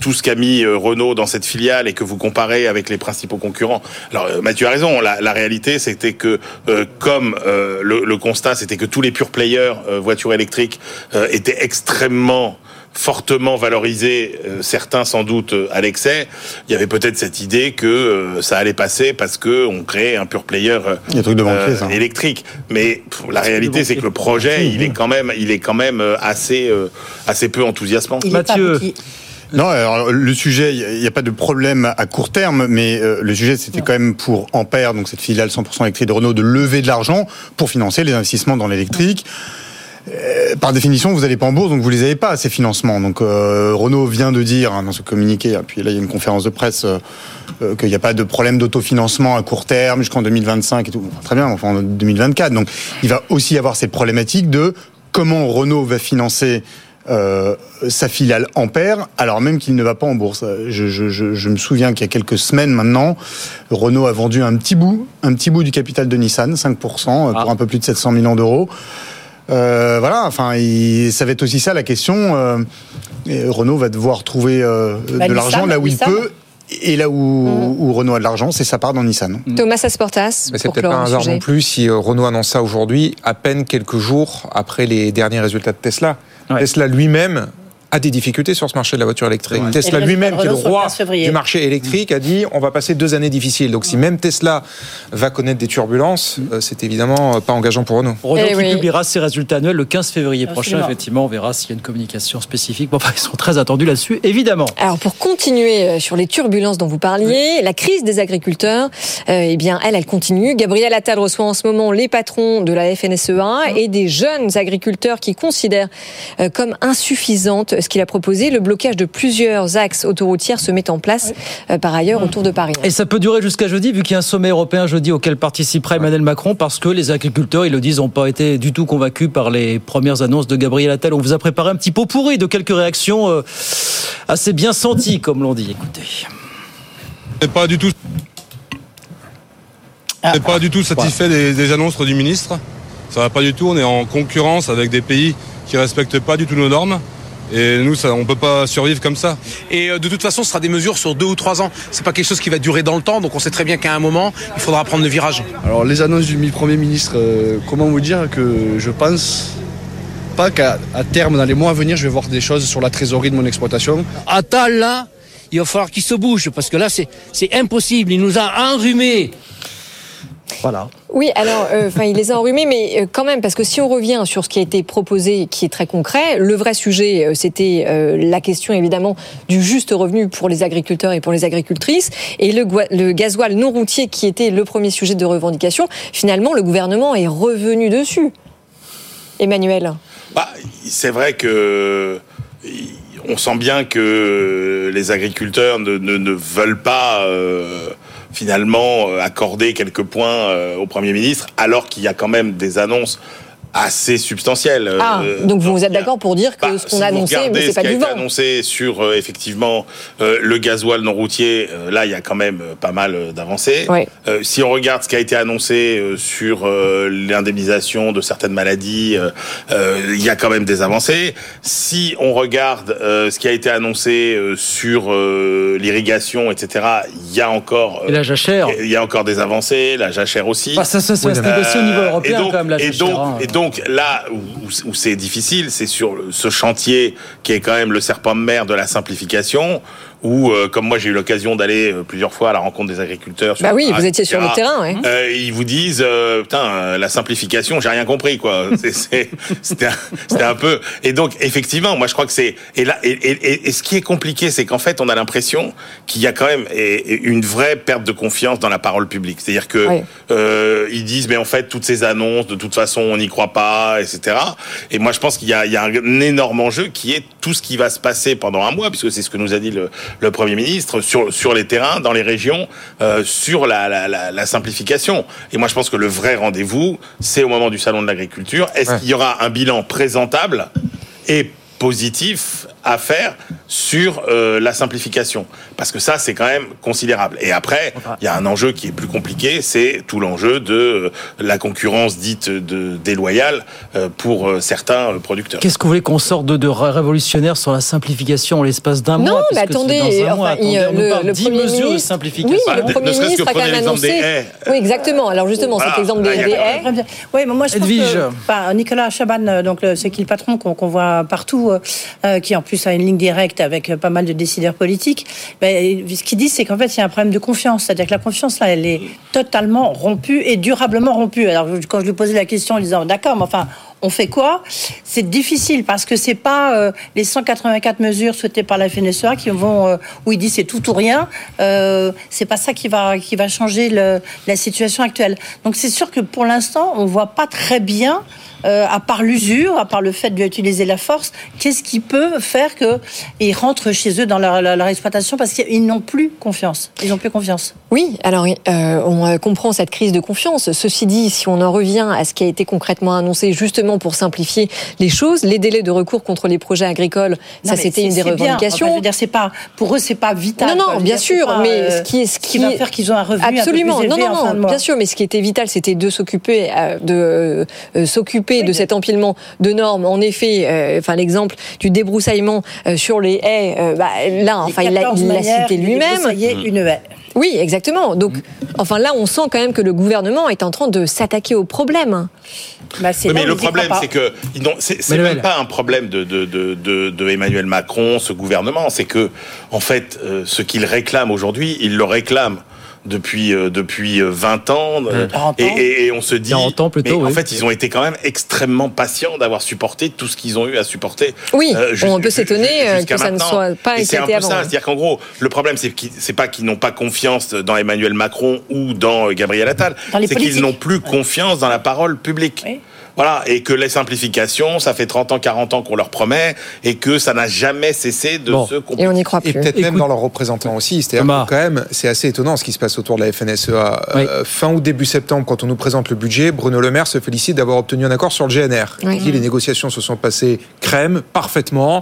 tout ce qu'a mis Renault dans cette filiale et que vous comparez avec les principaux concurrents, alors Mathieu a raison. La, réalité, c'était que comme le, le constat, c'était que tous les pure players voitures électriques étaient extrêmement fortement valorisés, euh, certains sans doute euh, à l'excès, il y avait peut-être cette idée que euh, ça allait passer parce que on créait un pure player euh, truc de banquier, ça. électrique. Mais pff, la réalité, c'est que le projet, il est quand même, il est quand même euh, assez, euh, assez peu enthousiasmant. Non, alors le sujet, il n'y a pas de problème à court terme, mais euh, le sujet, c'était quand même pour Ampère, donc cette filiale 100% électrique de Renault, de lever de l'argent pour financer les investissements dans l'électrique. Euh, par définition, vous n'allez pas en bourse, donc vous les avez pas ces financements. Donc euh, Renault vient de dire hein, dans ce communiqué, puis là il y a une conférence de presse, euh, euh, qu'il n'y a pas de problème d'autofinancement à court terme jusqu'en 2025 et tout. Enfin, très bien, enfin en 2024. Donc il va aussi y avoir cette problématique de comment Renault va financer euh, sa filiale Ampère, alors même qu'il ne va pas en bourse. Je, je- je- je me souviens qu'il y a quelques semaines maintenant, Renault a vendu un petit bout, un petit bout du capital de Nissan, 5%, euh, pour un peu plus de 700 millions d'euros. Euh, voilà, enfin, il- ça va être aussi ça la question. euh, Renault va devoir trouver euh, Bah, de l'argent là où Nissan. il peut. Et là où, où Renault a de l'argent, c'est sa part dans Nissan. Thomas Asportas, Mais c'est peut-être pas un hasard non plus si Renault annonce ça aujourd'hui, à peine quelques jours après les derniers résultats de Tesla. Tesla lui-même a des difficultés sur ce marché de la voiture électrique. Tesla lui-même, qui est le roi 15 février. du marché électrique, a dit on va passer deux années difficiles. Donc si même Tesla va connaître des turbulences, euh, c'est évidemment euh, pas engageant pour Renault. Renault Eh qui oui. publiera ses résultats annuels le 15 février prochain. Effectivement, on verra s'il y a une communication spécifique. Bon, enfin, [LAUGHS] ils sont très attendus là-dessus, évidemment. Alors pour continuer euh, sur les turbulences dont vous parliez, la crise des agriculteurs, euh, eh bien elle, elle continue. Gabriel Attal reçoit en ce moment les patrons de la FNSEA et des jeunes agriculteurs qui considèrent euh, comme insuffisante ce qu'il a proposé. Le blocage de plusieurs axes autoroutières se met en place euh, par ailleurs autour de Paris. Et ça peut durer jusqu'à jeudi, vu qu'il y a un sommet européen jeudi auquel participera Emmanuel Macron, parce que les agriculteurs, ils le disent, n'ont pas été du tout convaincus par les premières annonces de Gabriel Attal. On vous a préparé un petit pot pourri de quelques réactions euh, assez bien senties, comme l'on dit. Écoutez. n'est pas du tout. n'est pas du tout satisfait des, des annonces du ministre. Ça va pas du tout. On est en concurrence avec des pays qui respectent pas du tout nos normes. Et nous, ça, on peut pas survivre comme ça. Et euh, de toute façon, ce sera des mesures sur deux ou trois ans. C'est pas quelque chose qui va durer dans le temps, donc on sait très bien qu'à un moment, il faudra prendre le virage. Alors les annonces du mi- Premier ministre, euh, comment vous dire que je pense pas qu'à terme, dans les mois à venir, je vais voir des choses sur la trésorerie de mon exploitation? Attal, là, il va falloir qu'il se bouge, parce que là, c'est c'est impossible. Il nous a enrhumés. Voilà. Oui, alors, euh, enfin, il les a enrhumés, mais euh, quand même, parce que si on revient sur ce qui a été proposé, qui est très concret, le vrai sujet, euh, c'était euh, la question évidemment du juste revenu pour les agriculteurs et pour les agricultrices, et le, gasoil non routier, qui était le premier sujet de revendication. Finalement, le gouvernement est revenu dessus. Emmanuel. Bah, c'est vrai que on sent bien que les agriculteurs ne, ne- ne veulent pas euh, finalement euh, accorder quelques points euh, au Premier ministre, alors qu'il y a quand même des annonces assez substantielle. Ah, Euh, donc vous êtes d'accord pour dire que bah, ce qu'on si a vous annoncé, c'est ce pas qui a du été vent. annoncé sur euh, effectivement euh, le gasoil non routier, euh, là il y a quand même pas mal d'avancées. Ouais. Euh, si on regarde ce qui a été annoncé euh, sur euh, l'indemnisation de certaines maladies, euh, euh, il y a quand même des avancées. Si on regarde euh, ce qui a été annoncé euh, sur euh, l'irrigation, etc., il y a encore Et la jachère. il y a encore des avancées, la jachère aussi. Bah, ça, ça, ça va se négocier au niveau européen, et donc, quand même, la et jachère, donc, hein. et donc là où, c'est difficile, c'est sur ce chantier qui est quand même le serpent de mer de la simplification. Où, euh, comme moi j'ai eu l'occasion d'aller euh, plusieurs fois à la rencontre des agriculteurs. sur Bah oui, vous étiez sur le terrain, ouais. euh, ils vous disent, euh, putain, euh, la simplification, j'ai rien compris, quoi. [LAUGHS] C'était un, un peu. Et donc, effectivement, moi, je crois que c'est. Et là, et, et- et- ce qui est compliqué, c'est qu'en fait, on a l'impression qu'il y a quand même une vraie perte de confiance dans la parole publique. C'est-à-dire que Ouais. euh, ils disent, mais en fait, toutes ces annonces, de toute façon, on n'y croit pas, etc. Et moi, je pense qu'il y y a un énorme enjeu qui est tout ce qui va se passer pendant un mois, puisque c'est ce que nous a dit le, le Premier ministre sur, sur les terrains, dans les régions, euh, sur la, la, la, la simplification. Et moi, je pense que le vrai rendez-vous, c'est au moment du salon de l'agriculture. Est-ce qu'il y aura un bilan présentable et positif à faire sur euh, la simplification parce que ça c'est quand même considérable et après il y a un enjeu qui est plus compliqué c'est tout l'enjeu de euh, la concurrence dite de déloyale euh, pour certains producteurs Qu'est-ce que vous voulez qu'on sorte de, de ré- révolutionnaire sur la simplification en l'espace d'un Non, mois mais puisque c'est attendez, dans un mois? enfin, il- Attendez, on le, parle le 10 Premier mesures de ministre, simplification. oui, le ne Premier que ministre a quand même annoncé. des haies. Oui, exactement. Alors justement, Voilà, cet exemple là, des, des haies. Oui, mais moi je Edwige. pense que bah, Nicolas Chaban, donc c'est qui le patron qu'on voit partout, qui en plus a une ligne directe avec euh, pas mal de décideurs politiques. ben, ce qu'il dit, c'est qu'en fait il y a un problème de confiance, c'est-à-dire que la confiance là, elle est totalement rompue et durablement rompue. Alors quand je lui posais la question en disant d'accord, mais enfin on fait quoi? C'est difficile parce que c'est pas euh, les 184 mesures souhaitées par la FNSEA qui vont euh, où il dit c'est tout ou rien. Euh, c'est pas ça qui va qui va changer la situation actuelle. Donc c'est sûr que pour l'instant on voit pas très bien. euh, à part l'usure, à part le fait d'utiliser la force, qu'est-ce qui peut faire qu'ils rentrent chez eux dans leur, leur- exploitation parce qu'ils n'ont plus confiance. Ils n'ont plus confiance. Oui, alors on comprend cette crise de confiance. Ceci dit, si on en revient à ce qui a été concrètement annoncé justement pour simplifier les choses, les délais de recours contre les projets agricoles, Non, ça c'était une des revendications. Enfin, je veux dire, c'est pas pour eux, c'est pas vital. Non, non, bien dire, sûr, pas, mais euh, ce qui est ce qui va faire qu'ils ont un revenu absolument, un peu plus non, élevé non, en fin de non, mois. bien sûr, mais ce qui était vital, c'était de s'occuper euh, de euh, s'occuper de cet empilement de normes. En effet, euh, enfin l'exemple du débroussaillement euh, sur les haies, euh, bah, là, enfin il l'a 14 il l'a manières cité lui-même. débroussailler une haie. Oui, exactement. Donc, enfin là, on sent quand même que le gouvernement est en train de s'attaquer au problème. Bah, Oui, mais le problème, c'est que c'est même pas un problème de, de, de, de, de Emmanuel Macron, ce gouvernement. C'est que, en fait, euh, ce qu'il réclame aujourd'hui, il le réclame depuis euh, depuis euh, 20 ans, euh, 40 et, ans. et, et on se dit 40 ans plutôt, mais en fait ils ont été quand même extrêmement patients d'avoir supporté tout ce qu'ils ont eu à supporter Oui, euh, on peut s'étonner euh, que ça ne soit pas c'est un éclaté peu avant. ça ouais. c'est-à-dire qu'en gros le problème c'est pas qu'ils n'ont pas confiance dans Emmanuel Macron ou dans euh, Gabriel Attal c'est qu'ils n'ont plus confiance dans la parole publique voilà, et que les simplifications, ça fait 30 ans, 40 ans qu'on leur promet, et que ça n'a jamais cessé de se compliquer. Et on n'y croit Et plus. peut-être même dans leurs représentants aussi. C'est-à-dire Thomas. que quand même, c'est assez étonnant ce qui se passe autour de la FNSEA. Euh, fin ou début septembre, quand on nous présente le budget, Bruno Le Maire se félicite d'avoir obtenu un accord sur le GNR. Oui. Il dit les négociations se sont passées crème, parfaitement.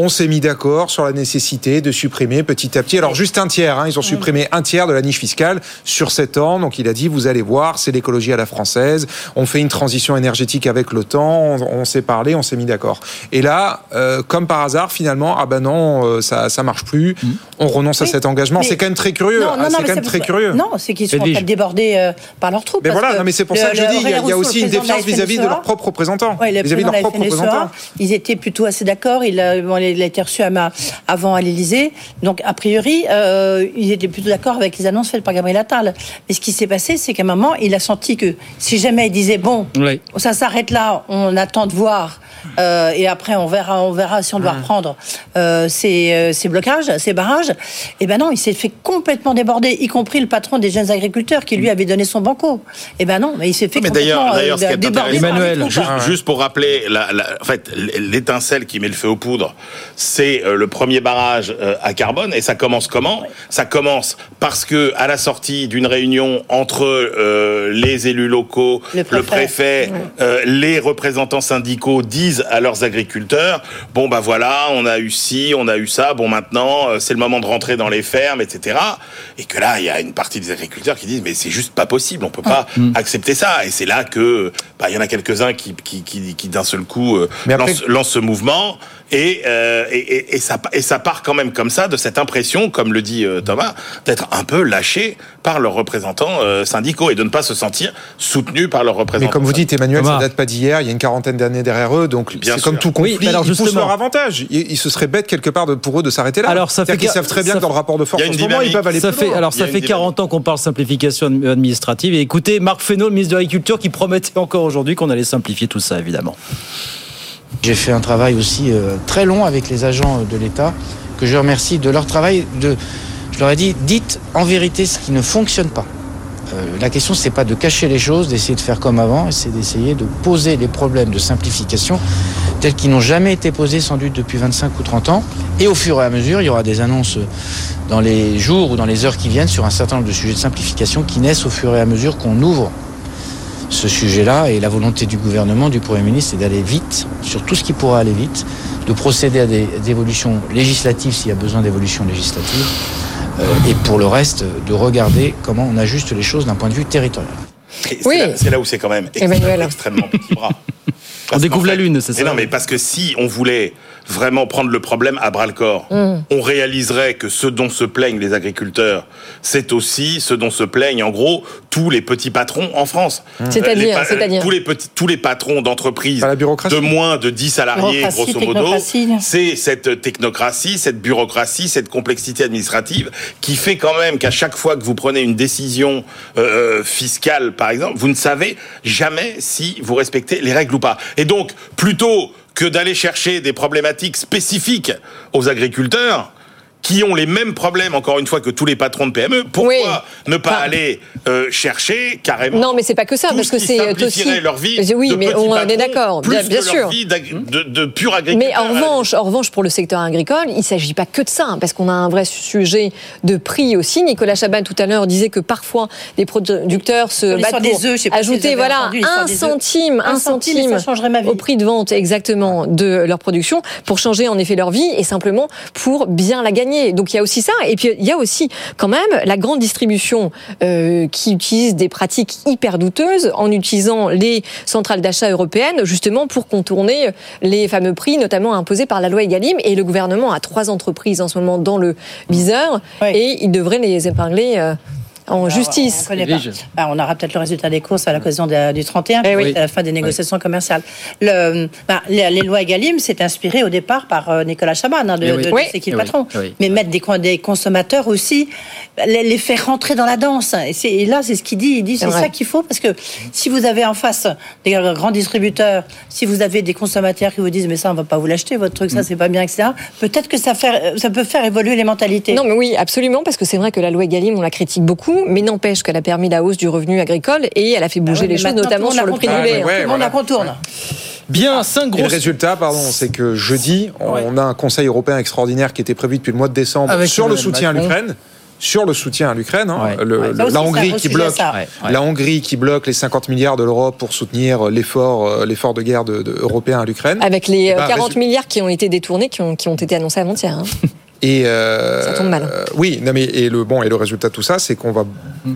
On s'est mis d'accord sur la nécessité de supprimer petit à petit. Alors juste un tiers, hein, ils ont supprimé un tiers de la niche fiscale sur 7 ans. Donc il a dit, vous allez voir, c'est l'écologie à la française. On fait une transition énergétique avec l'OTAN. On, on s'est parlé, on s'est mis d'accord. Et là, euh, comme par hasard, finalement, ah ben non, euh, ça ça marche plus. On renonce à cet engagement. C'est quand même très curieux. Non, non, Ah, non, c'est quand même très curieux. Non, c'est qu'ils sont de déborder euh, par leurs troupes. Mais parce voilà, non, mais c'est pour le- ça que je dis, il y a, aussi une défiance vis-à-vis de leurs propres représentants. Ouais, le vis-à-vis de leurs propres représentants. ils étaient plutôt assez d'accord. Bon, il a été reçu à ma- avant à l'Élysée. Donc, a priori, euh, ils étaient plutôt d'accord avec les annonces faites par Gabriel Attal. Mais ce qui s'est passé, c'est qu'à un moment, il a senti que si jamais il disait, bon, Oui. ça s'arrête là, on attend de voir euh, et après on verra, on verra si on doit reprendre euh, ces, euh, ces blocages, ces barrages. Et ben non, il s'est fait complètement déborder, y compris le patron des jeunes agriculteurs qui lui avait donné son banco. Et ben non, mais il s'est fait Mais complètement d'ailleurs, d'ailleurs, ce qui est déborder. troupes. juste, juste pour rappeler, la, la- en fait, l'étincelle qui met le feu aux poudres, c'est euh, le premier barrage euh, à carbone. Et ça commence comment? Ça commence parce que à la sortie d'une réunion entre euh, les élus locaux, Le le préfet. euh, les représentants syndicaux disent à leurs agriculteurs bon bah voilà, on a eu ci, on a eu ça. Bon maintenant, euh, c'est le moment de rentrer dans les fermes, etc. Et que là, il y a une partie des agriculteurs qui disent mais c'est juste pas possible, on peut pas accepter ça. Et c'est là que bah, il y en a quelques-uns qui qui, qui, qui d'un seul coup euh, lancent, lancent ce mouvement. Et, euh, et, et, et ça, et ça part quand même comme ça de cette impression, comme le dit euh, Thomas, d'être un peu lâché par leurs représentants euh, syndicaux et de ne pas se sentir soutenu par leurs représentants. Mais comme vous dites, Emmanuel, Thomas. ça date pas d'hier. Il y a une quarantaine d'années derrière eux, donc c'est comme tout Oui, conflit. mais alors ils poussent leur avantage. Ils, ils se seraient bêtes quelque part de, pour eux de s'arrêter là. Alors, ça fait C'est-à-dire qu'ils savent très bien que dans le rapport de force en ce moment, ils peuvent aller ça plus fait, loin. alors ça fait 40 ans qu'on parle simplification admi- administrative et écoutez Marc Fesneau, le ministre de l'Agriculture, qui promettait encore aujourd'hui qu'on allait simplifier tout ça évidemment. J'ai fait un travail aussi euh, très long avec les agents de l'État, que je remercie de leur travail. Je leur ai dit, dites en vérité ce qui ne fonctionne pas. Euh, la question, c'est pas de cacher les choses, d'essayer de faire comme avant, c'est d'essayer de poser les problèmes de simplification tels qu'ils n'ont jamais été posés sans doute depuis 25 ou 30 ans. Et au fur et à mesure, il y aura des annonces dans les jours ou dans les heures qui viennent sur un certain nombre de sujets de simplification qui naissent au fur et à mesure qu'on ouvre ce sujet-là et la volonté du gouvernement, du Premier ministre, c'est d'aller vite sur tout ce qui pourra aller vite, de procéder à des, évolutions législatives s'il y a besoin d'évolutions législatives, euh, et pour le reste, de regarder comment on ajuste les choses d'un point de vue territorial. C'est là- C'est là où c'est quand même Emmanuel. extrêmement, extrêmement petit bras. [LAUGHS] On découvre la Lune, c'est Mais ça non, mais parce que si on voulait vraiment prendre le problème à bras le corps, Mm. on réaliserait que ce dont se plaignent les agriculteurs, c'est aussi ce dont se plaignent en gros tous les petits patrons en France. C'est-à-dire, Euh, les pa- c'est-à-dire tous les petits, tous les patrons d'entreprises de moins de 10 salariés, Bureaucratie, grosso modo, technocratie. c'est cette technocratie, cette bureaucratie, cette complexité administrative qui fait quand même qu'à chaque fois que vous prenez une décision euh, fiscale, par exemple, vous ne savez jamais si vous respectez les règles ou pas. Et donc, plutôt que d'aller chercher des problématiques spécifiques aux agriculteurs, qui ont les mêmes problèmes, encore une fois, que tous les patrons de PME, pourquoi ne pas aller euh, chercher carrément Non, mais c'est pas que ça, parce ce que c'est aussi. simplifierait leur vie Oui, de mais on patrons, est d'accord, bien, leur sûr. vie d'ag- de, de pur agriculteur. Mais en revanche, en revanche, pour le secteur agricole, il ne s'agit pas que de ça, hein, parce qu'on a un vrai sujet de prix aussi. Nicolas Chaban tout à l'heure disait que parfois des producteurs se battent pour des œufs, ajouter voilà entendu un centime, Un centime, ma vie. au prix de vente exactement de leur production pour changer en effet leur vie et simplement pour bien la gagner. Donc il y a aussi ça, et puis il y a aussi quand même la grande distribution euh, qui utilise des pratiques hyper douteuses en utilisant les centrales d'achat européennes justement pour contourner les fameux prix, notamment imposés par la loi Egalim. Et le gouvernement a trois entreprises en ce moment dans le viseur et il devrait les épingler. euh, en justice. On, connaît pas. Ah, on aura peut-être le résultat des courses à l'occasion de- du 31, Eh oui. à la fin des négociations commerciales. Le, bah, les, les lois Egalim, c'est inspiré au départ par euh, Nicolas Chaban, hein, de, Eh oui. de- de Oui. C'est qui le Eh patron. Oui. Mais mettre des, des consommateurs aussi, les, les faire rentrer dans la danse. Et, là, c'est ce qu'il dit. Il dit C'est ça qu'il faut parce que si vous avez en face des grands distributeurs, si vous avez des consommateurs qui vous disent mais ça on va pas vous l'acheter votre truc, Mm. ça c'est pas bien, etc. Peut-être que ça, fait, ça peut faire évoluer les mentalités. Non, mais oui, absolument, parce que c'est vrai que la loi Egalim, on la critique beaucoup, mais n'empêche qu'elle a permis la hausse du revenu agricole et elle a fait bouger Ah ouais, les choses, notamment sur le prix la du lait. hein. Tout le monde la contourne. Bien, cinq Et le grosses. résultat, pardon, c'est que jeudi, on a un Conseil européen extraordinaire qui était prévu depuis le mois de décembre Avec sur le soutien Macron. à l'Ukraine. Sur le soutien à l'Ukraine, hein, Ouais. le- Ouais. le- Ça aussi, la Hongrie qui bloque, ça. Ouais, ouais. la Hongrie qui bloque les 50 milliards de l'Europe pour soutenir l'effort, euh, l'effort de guerre de, de- européen à l'Ukraine. Avec les Eh euh, ben, 40 résu- milliards qui ont été détournés, qui ont, qui ont été annoncés avant-hier. hein. [LAUGHS] Et euh, Ça tombe mal. euh, oui, non mais et le bon et le résultat de tout ça, c'est qu'on va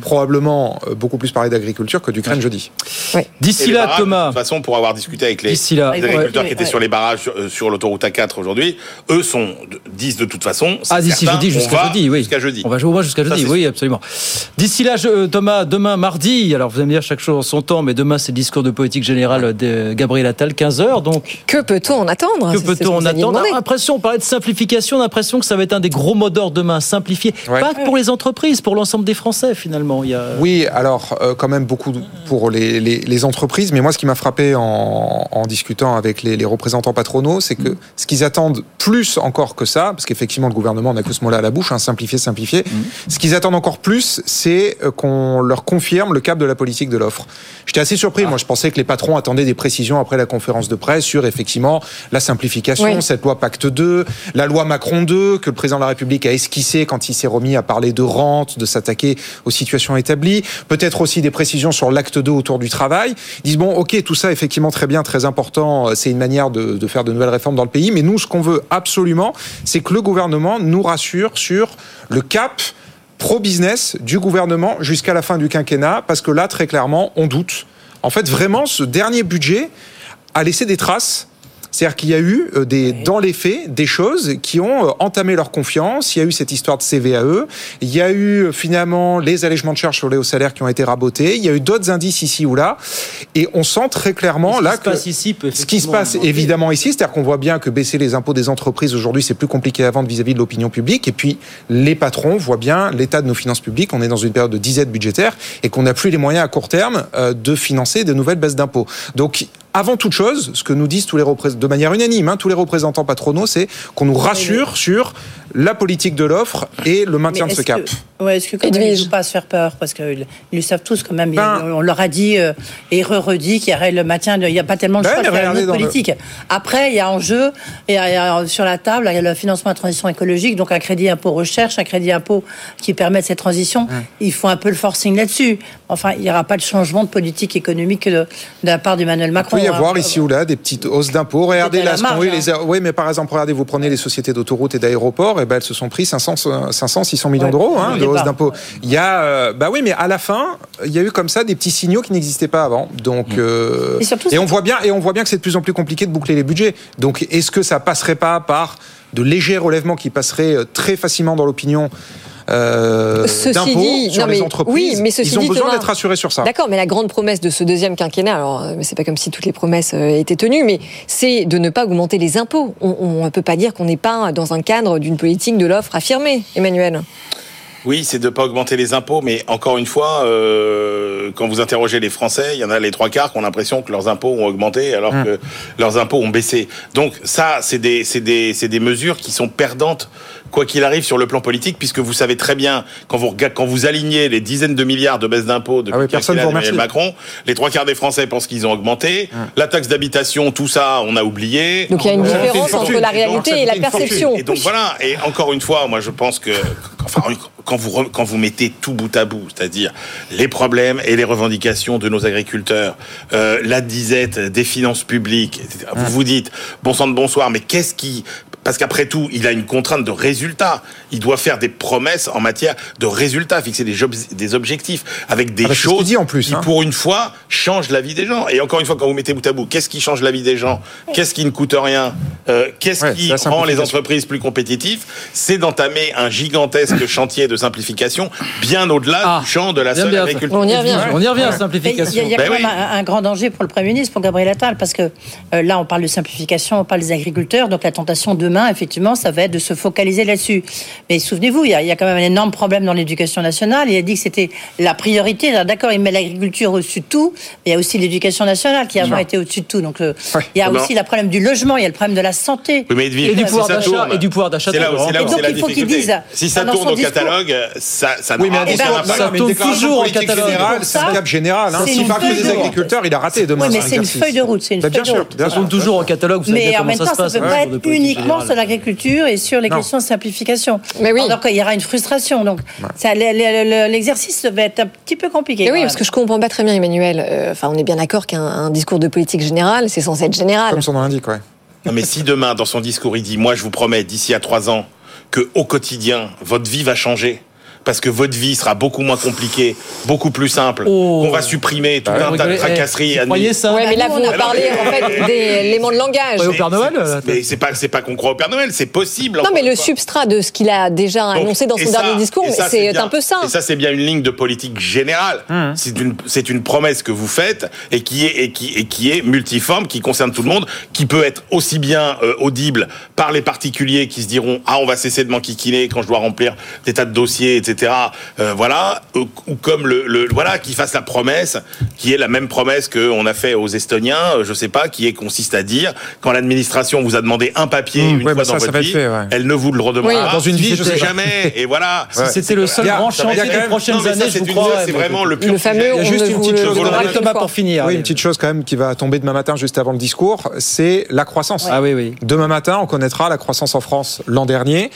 probablement euh, beaucoup plus parler d'agriculture que d'Ukraine jeudi. D'ici là, barrages, Thomas. De toute façon, pour avoir discuté avec les, D'ici là, les agriculteurs ouais. qui étaient Ouais. sur les barrages sur, sur l'autoroute A4 aujourd'hui, eux sont, disent de toute façon. Ah, d'ici jeudi, on jusqu'à va jeudi, oui. Jusqu'à jeudi. On va jouer au moins jusqu'à jeudi, oui, sûr. absolument. D'ici là, je- Thomas, demain, mardi, alors vous allez me dire chaque chose en son temps, mais demain, c'est le discours de politique générale de Gabriel Attal, 15h, donc. Que peut-on en attendre? Que peut-on en attendre? demandé. On a l'impression, on parlait de simplification, on a l'impression que ça va être un des gros mots d'ordre demain, simplifier. Ouais. Pas pour les entreprises, pour l'ensemble des Français finalement. Il y a... Oui, alors euh, quand même beaucoup pour les, les, les entreprises, mais moi ce qui m'a frappé en, en discutant avec les, les représentants patronaux, c'est que ce qu'ils attendent plus encore que ça, parce qu'effectivement le gouvernement n'a que ce mot-là à la bouche, hein, simplifier, simplifier, ce qu'ils attendent encore plus, c'est euh, qu'on leur confirme le cap de la politique de l'offre. J'étais assez surpris, moi je pensais que les patrons attendaient des précisions après la conférence de presse sur effectivement la simplification, Oui. cette loi Pacte 2, la loi Macron 2, que le président de la République a esquissé quand il s'est remis à parler de rente, de s'attaquer aux situations établies. Peut-être aussi des précisions sur l'acte 2 autour du travail. Ils disent, bon, ok, tout ça, effectivement, très bien, très important. euh, C'est une manière de, de faire de nouvelles réformes dans le pays. Mais nous, ce qu'on veut absolument, c'est que le gouvernement nous rassure sur le cap pro-business du gouvernement jusqu'à la fin du quinquennat, parce que là, très clairement, on doute. En fait, vraiment, ce dernier budget a laissé des traces. C'est-à-dire qu'il y a eu euh, des, dans les faits des choses qui ont euh, entamé leur confiance. Il y a eu cette histoire de CVAE. Il y a eu euh, finalement les allègements de charges sur les hauts salaires qui ont été rabotés. Il y a eu d'autres indices ici ou là. Et on sent très clairement là que ici ce qui se passe évidemment ici, c'est-à-dire qu'on voit bien que baisser les impôts des entreprises aujourd'hui, c'est plus compliqué à vendre vis-à-vis de l'opinion publique. Et puis, les patrons voient bien l'état de nos finances publiques. On est dans une période de disette budgétaire et qu'on n'a plus les moyens à court terme de financer de nouvelles baisses d'impôts. Donc, avant toute chose, ce que nous disent tous les représentants, de manière unanime, hein, tous les représentants patronaux, c'est qu'on nous rassure sur la politique de l'offre et le maintien de ce cap. que- Ouais, est-ce que quand même, ils ne pas se faire peur Parce qu'ils ils le savent tous quand même. Ben- on leur a dit euh, et redit qu'il y aurait le maintien. de- Il n'y a pas tellement de Ben, choix une autre dans le- politique. Après, il y a en jeu, et il y a- il y a sur la table, il y a le financement de la transition écologique, donc un crédit impôt recherche, un crédit impôt qui permet cette transition. Il faut un peu le forcing là-dessus. Enfin, il n'y aura pas de changement de politique économique de, de la part d'Emmanuel Il Macron. Peut y avoir ici ou là des petites hausses d'impôts. Regardez là marge, eu les. hein. Oui, mais par exemple, regardez, vous prenez les sociétés d'autoroutes et d'aéroports, et ben elles se sont pris 500, 500 600 millions d'euros hein, de départ. hausse d'impôts. Il y a, euh, bah oui, mais à la fin, il y a eu comme ça des petits signaux qui n'existaient pas avant. Donc, euh, Et surtout, et on voit bien, et on voit bien que c'est de plus en plus compliqué de boucler les budgets. Donc, est-ce que ça passerait pas par de légers relèvements qui passeraient euh, très facilement dans l'opinion? Euh, Ceci d'impôts dit, sur non, les mais- entreprises. oui, mais ceci ils ont dit, besoin d'être rassurés sur ça. D'accord, mais la grande promesse de ce deuxième quinquennat, alors euh, c'est pas comme si toutes les promesses euh, étaient tenues, mais c'est de ne pas augmenter les impôts. On ne peut pas dire qu'on n'est pas dans un cadre d'une politique de l'offre affirmée, Emmanuel. Oui, c'est de pas augmenter les impôts, mais encore une fois, euh, quand vous interrogez les Français, il y en a les trois quarts qui ont l'impression que leurs impôts ont augmenté alors Hum. que leurs impôts ont baissé. Donc ça, c'est des, c'est des, c'est des mesures qui sont perdantes quoi qu'il arrive sur le plan politique, puisque vous savez très bien quand vous regardez, quand vous alignez les dizaines de milliards de baisse d'impôts depuis Ah oui, personne. Macron, les trois quarts des Français pensent qu'ils ont augmenté. La taxe d'habitation, tout ça, on a oublié. Donc il y a une différence entre la Et donc, réalité et la perception. Et donc voilà. Et encore une fois, moi je pense que enfin, quand vous re- quand vous mettez tout bout à bout, c'est-à-dire les problèmes et les revendications de nos agriculteurs, euh, la disette des finances publiques, etc., vous vous dites bon sang de bonsoir, mais qu'est-ce qui parce qu'après tout, il a une contrainte de résultat. Il doit faire des promesses en matière de résultats, fixer des, jobs- des objectifs avec des Ah bah, ce choses dit en plus, qui, hein. pour une fois, changent la vie des gens. Et encore une fois, quand vous mettez bout à bout, qu'est-ce qui change la vie des gens? Qu'est-ce qui ne coûte rien? Euh, Qu'est-ce Ouais, qui rend les entreprises plus compétitives? C'est d'entamer un gigantesque [COUGHS] chantier de simplification bien au-delà du champ de la seule bien. agriculture. On y revient. On y revient, Mais Il y a, simplification. il y a Ben quand oui. même un, un grand danger pour le Premier ministre, pour Gabriel Attal, parce que euh, là, on parle de simplification, on parle des agriculteurs, donc la tentation demain, effectivement, ça va être de se focaliser là-dessus. Mais souvenez-vous, il y, a, il y a quand même un énorme problème dans l'éducation nationale. Il a dit que c'était la priorité. D'accord, il met l'agriculture au-dessus de tout, mais il y a aussi l'éducation nationale qui a Non. été au-dessus de tout. Donc, il y a Non. aussi le problème du logement, il y a le problème de la santé. Oui, mais Edwige, Et du si pouvoir ça d'achat- et du pouvoir d'achat donc, il faut qu'ils disent, Si ça tourne au catalogue, ça, ça Oui, mais un ben, ça mais tourne toujours au catalogue. c'est un cap général. Hein. que feuille des de route. agriculteurs, il a raté demain. Oui, mais c'est une feuille de route, c'est une feuille bien de sûr, Ça tourne toujours au catalogue, Mais en même temps, ça ne peut pas être uniquement. Sur l'agriculture et sur les Non. questions de simplification. Mais oui. Alors qu'il y aura une frustration. Donc, l'exercice va être un petit peu compliqué. Oui, même. parce que je comprends pas très bien, Emmanuel. Euh, Enfin, on est bien d'accord qu'un un discours de politique générale, c'est censé être général. Comme son nom l'indique, ouais. Non, mais si demain, dans son discours, il dit Moi, je vous promets, d'ici à trois ans, que au quotidien, votre vie va changer, parce que votre vie sera beaucoup moins compliquée, beaucoup plus simple, Oh. qu'on va supprimer tout Bah, un tas de tracasseries. Eh, vous croyez ça Ouais, mais là, vous parlez en fait [LAUGHS] des éléments de langage. Au Père Noël Mais- là, Mais c'est pas, c'est pas qu'on croit au Père Noël, c'est possible. Non, mais le substrat de ce qu'il a déjà Donc, annoncé dans son ça- dernier discours, c'est un peu ça. Et ça, c'est bien une ligne de politique générale. Hum. C'est une, c'est une promesse que vous faites et qui est, et qui, et qui est multiforme, qui concerne tout le monde, qui peut être aussi bien euh, audible par les particuliers qui se diront ah on va cesser de m'enquiquiner quand je dois remplir des tas de dossiers, etc. Euh, voilà, ou, ou comme le, le voilà qui fasse la promesse, qui est la même promesse qu'on a fait aux Estoniens, euh, je sais pas, qui est consiste à dire quand l'administration vous a demandé un papier une Mmh, ouais, fois bah ça, dans ça votre être vie, fait, ouais. elle ne vous le redemandera Oui. pas. Dans une vie, je sais jamais. Et voilà. [LAUGHS] Si c'était le seul grand ça chantier des Non, prochaines ça, années, je c'est vous une- crois. C'est vraiment le pur Le fameux, sujet. on Il y a juste ne une petite chose. Thomas pour finir. Oui, une petite chose quand même qui va tomber demain matin, juste avant le discours, c'est la croissance. Ah oui, oui. Demain matin, on connaîtra la croissance en France l'an dernier.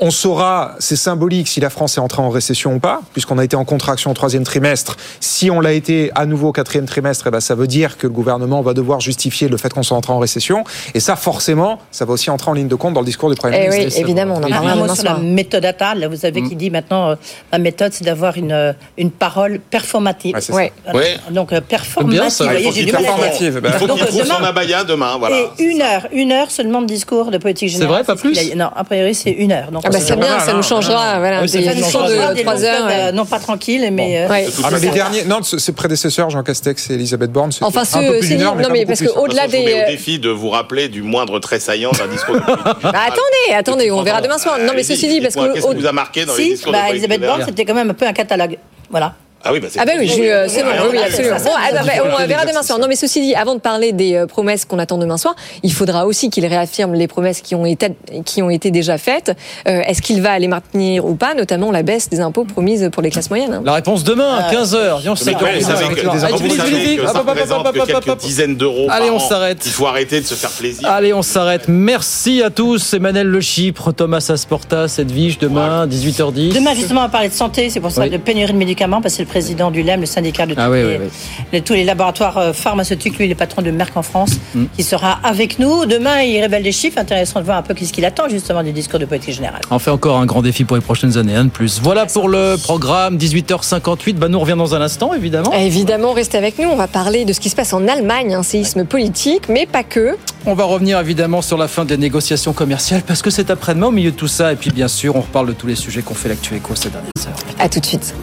On saura, c'est symbolique, si la France est entrée en récession ou pas, puisqu'on a été en contraction au troisième trimestre. Si on l'a été à nouveau au quatrième trimestre, eh ben, ça veut dire que le gouvernement va devoir justifier le fait qu'on soit entré en récession. Et ça, forcément, ça va aussi entrer en ligne de compte dans le discours du Premier Eh oui, ministre. évidemment, on en Un parlera mot demain sur la soir. méthode Attal. Vous savez qui dit maintenant, euh, la méthode, c'est d'avoir une, euh, une parole performative. Ouais, c'est Ouais. ça. Ouais. Donc, euh, bien, performative. ça. vous Il voyez, faut qu'il performative. Il faut qu'il trouve demain- son abaya demain. Voilà. Et une heure, une heure seulement de discours de politique C'est générale. vrai, pas plus a- Non, a priori, c'est une heure. Donc, Ah bah c'est bien, ça nous changera. Voilà, Oui, des ça nous changera de des 3 longs heures. euh, non pas tranquille, mais. euh, Ouais. Ah, mais les derniers, non, ses prédécesseurs, Jean Castex et Elisabeth Borne, c'était Enfin, un ceux- peu plus d'une heure, non, pas mais parce que au-delà je des, mets au euh, défi de vous rappeler du moindre trait saillant d'un discours [LAUGHS] Bah attendez, attendez, on verra demain soir. Non, mais ceci dit, parce que Qu'est-ce qui vous a marqué dans les discours bah, Elisabeth Borne, c'était quand même un peu un catalogue. Voilà. Ah oui, bah c'est Ah ben oui, je- euh, c'est bon, oui, absolument. Bon, ah, bah, bah, on verra demain soir. Non, mais ceci dit, avant de parler des euh, promesses qu'on attend demain soir, il faudra aussi qu'il réaffirme les promesses qui ont été, qui ont été déjà faites. Euh, Est-ce qu'il va les maintenir ou pas, notamment la baisse des impôts promise pour les classes moyennes hein? La réponse demain à 15h. on Mais quand vous savez que, Allez, quand vite, vous vite, savez vite, vite. que Hop, ça hop, hop, représente hop, que hop, hop, quelques hop. dizaines d'euros Allez, on s'arrête. Il faut arrêter de se faire plaisir. Allez, on s'arrête. Merci à tous. Emmanuel Le Chypre, Thomas Asporta, Edwige, demain, 18h10. Demain, justement, on va parler de santé. C'est pour ça de pénurie de médicaments, parce que c'est le président du LEM, le syndicat de Ah tous oui, les, oui, oui. les- tous les laboratoires euh, pharmaceutiques. Lui, il est patron de Merck en France, Mm. qui sera avec nous. Demain, il révèle des chiffres. Intéressant de voir un peu ce qu'il attend, justement, du discours de politique générale. On fait encore un grand défi pour les prochaines années, un de plus. Voilà pour le programme, 18h58. Bah, nous, on revient dans un instant, évidemment. Évidemment, restez avec nous. On va parler de ce qui se passe en Allemagne, un séisme politique, mais pas que. On va revenir évidemment sur la fin des négociations commerciales parce que c'est après-demain au milieu de tout ça. Et puis, bien sûr, on reparle de tous les sujets qu'on fait l'actu écho ces dernières heures. À tout de suite.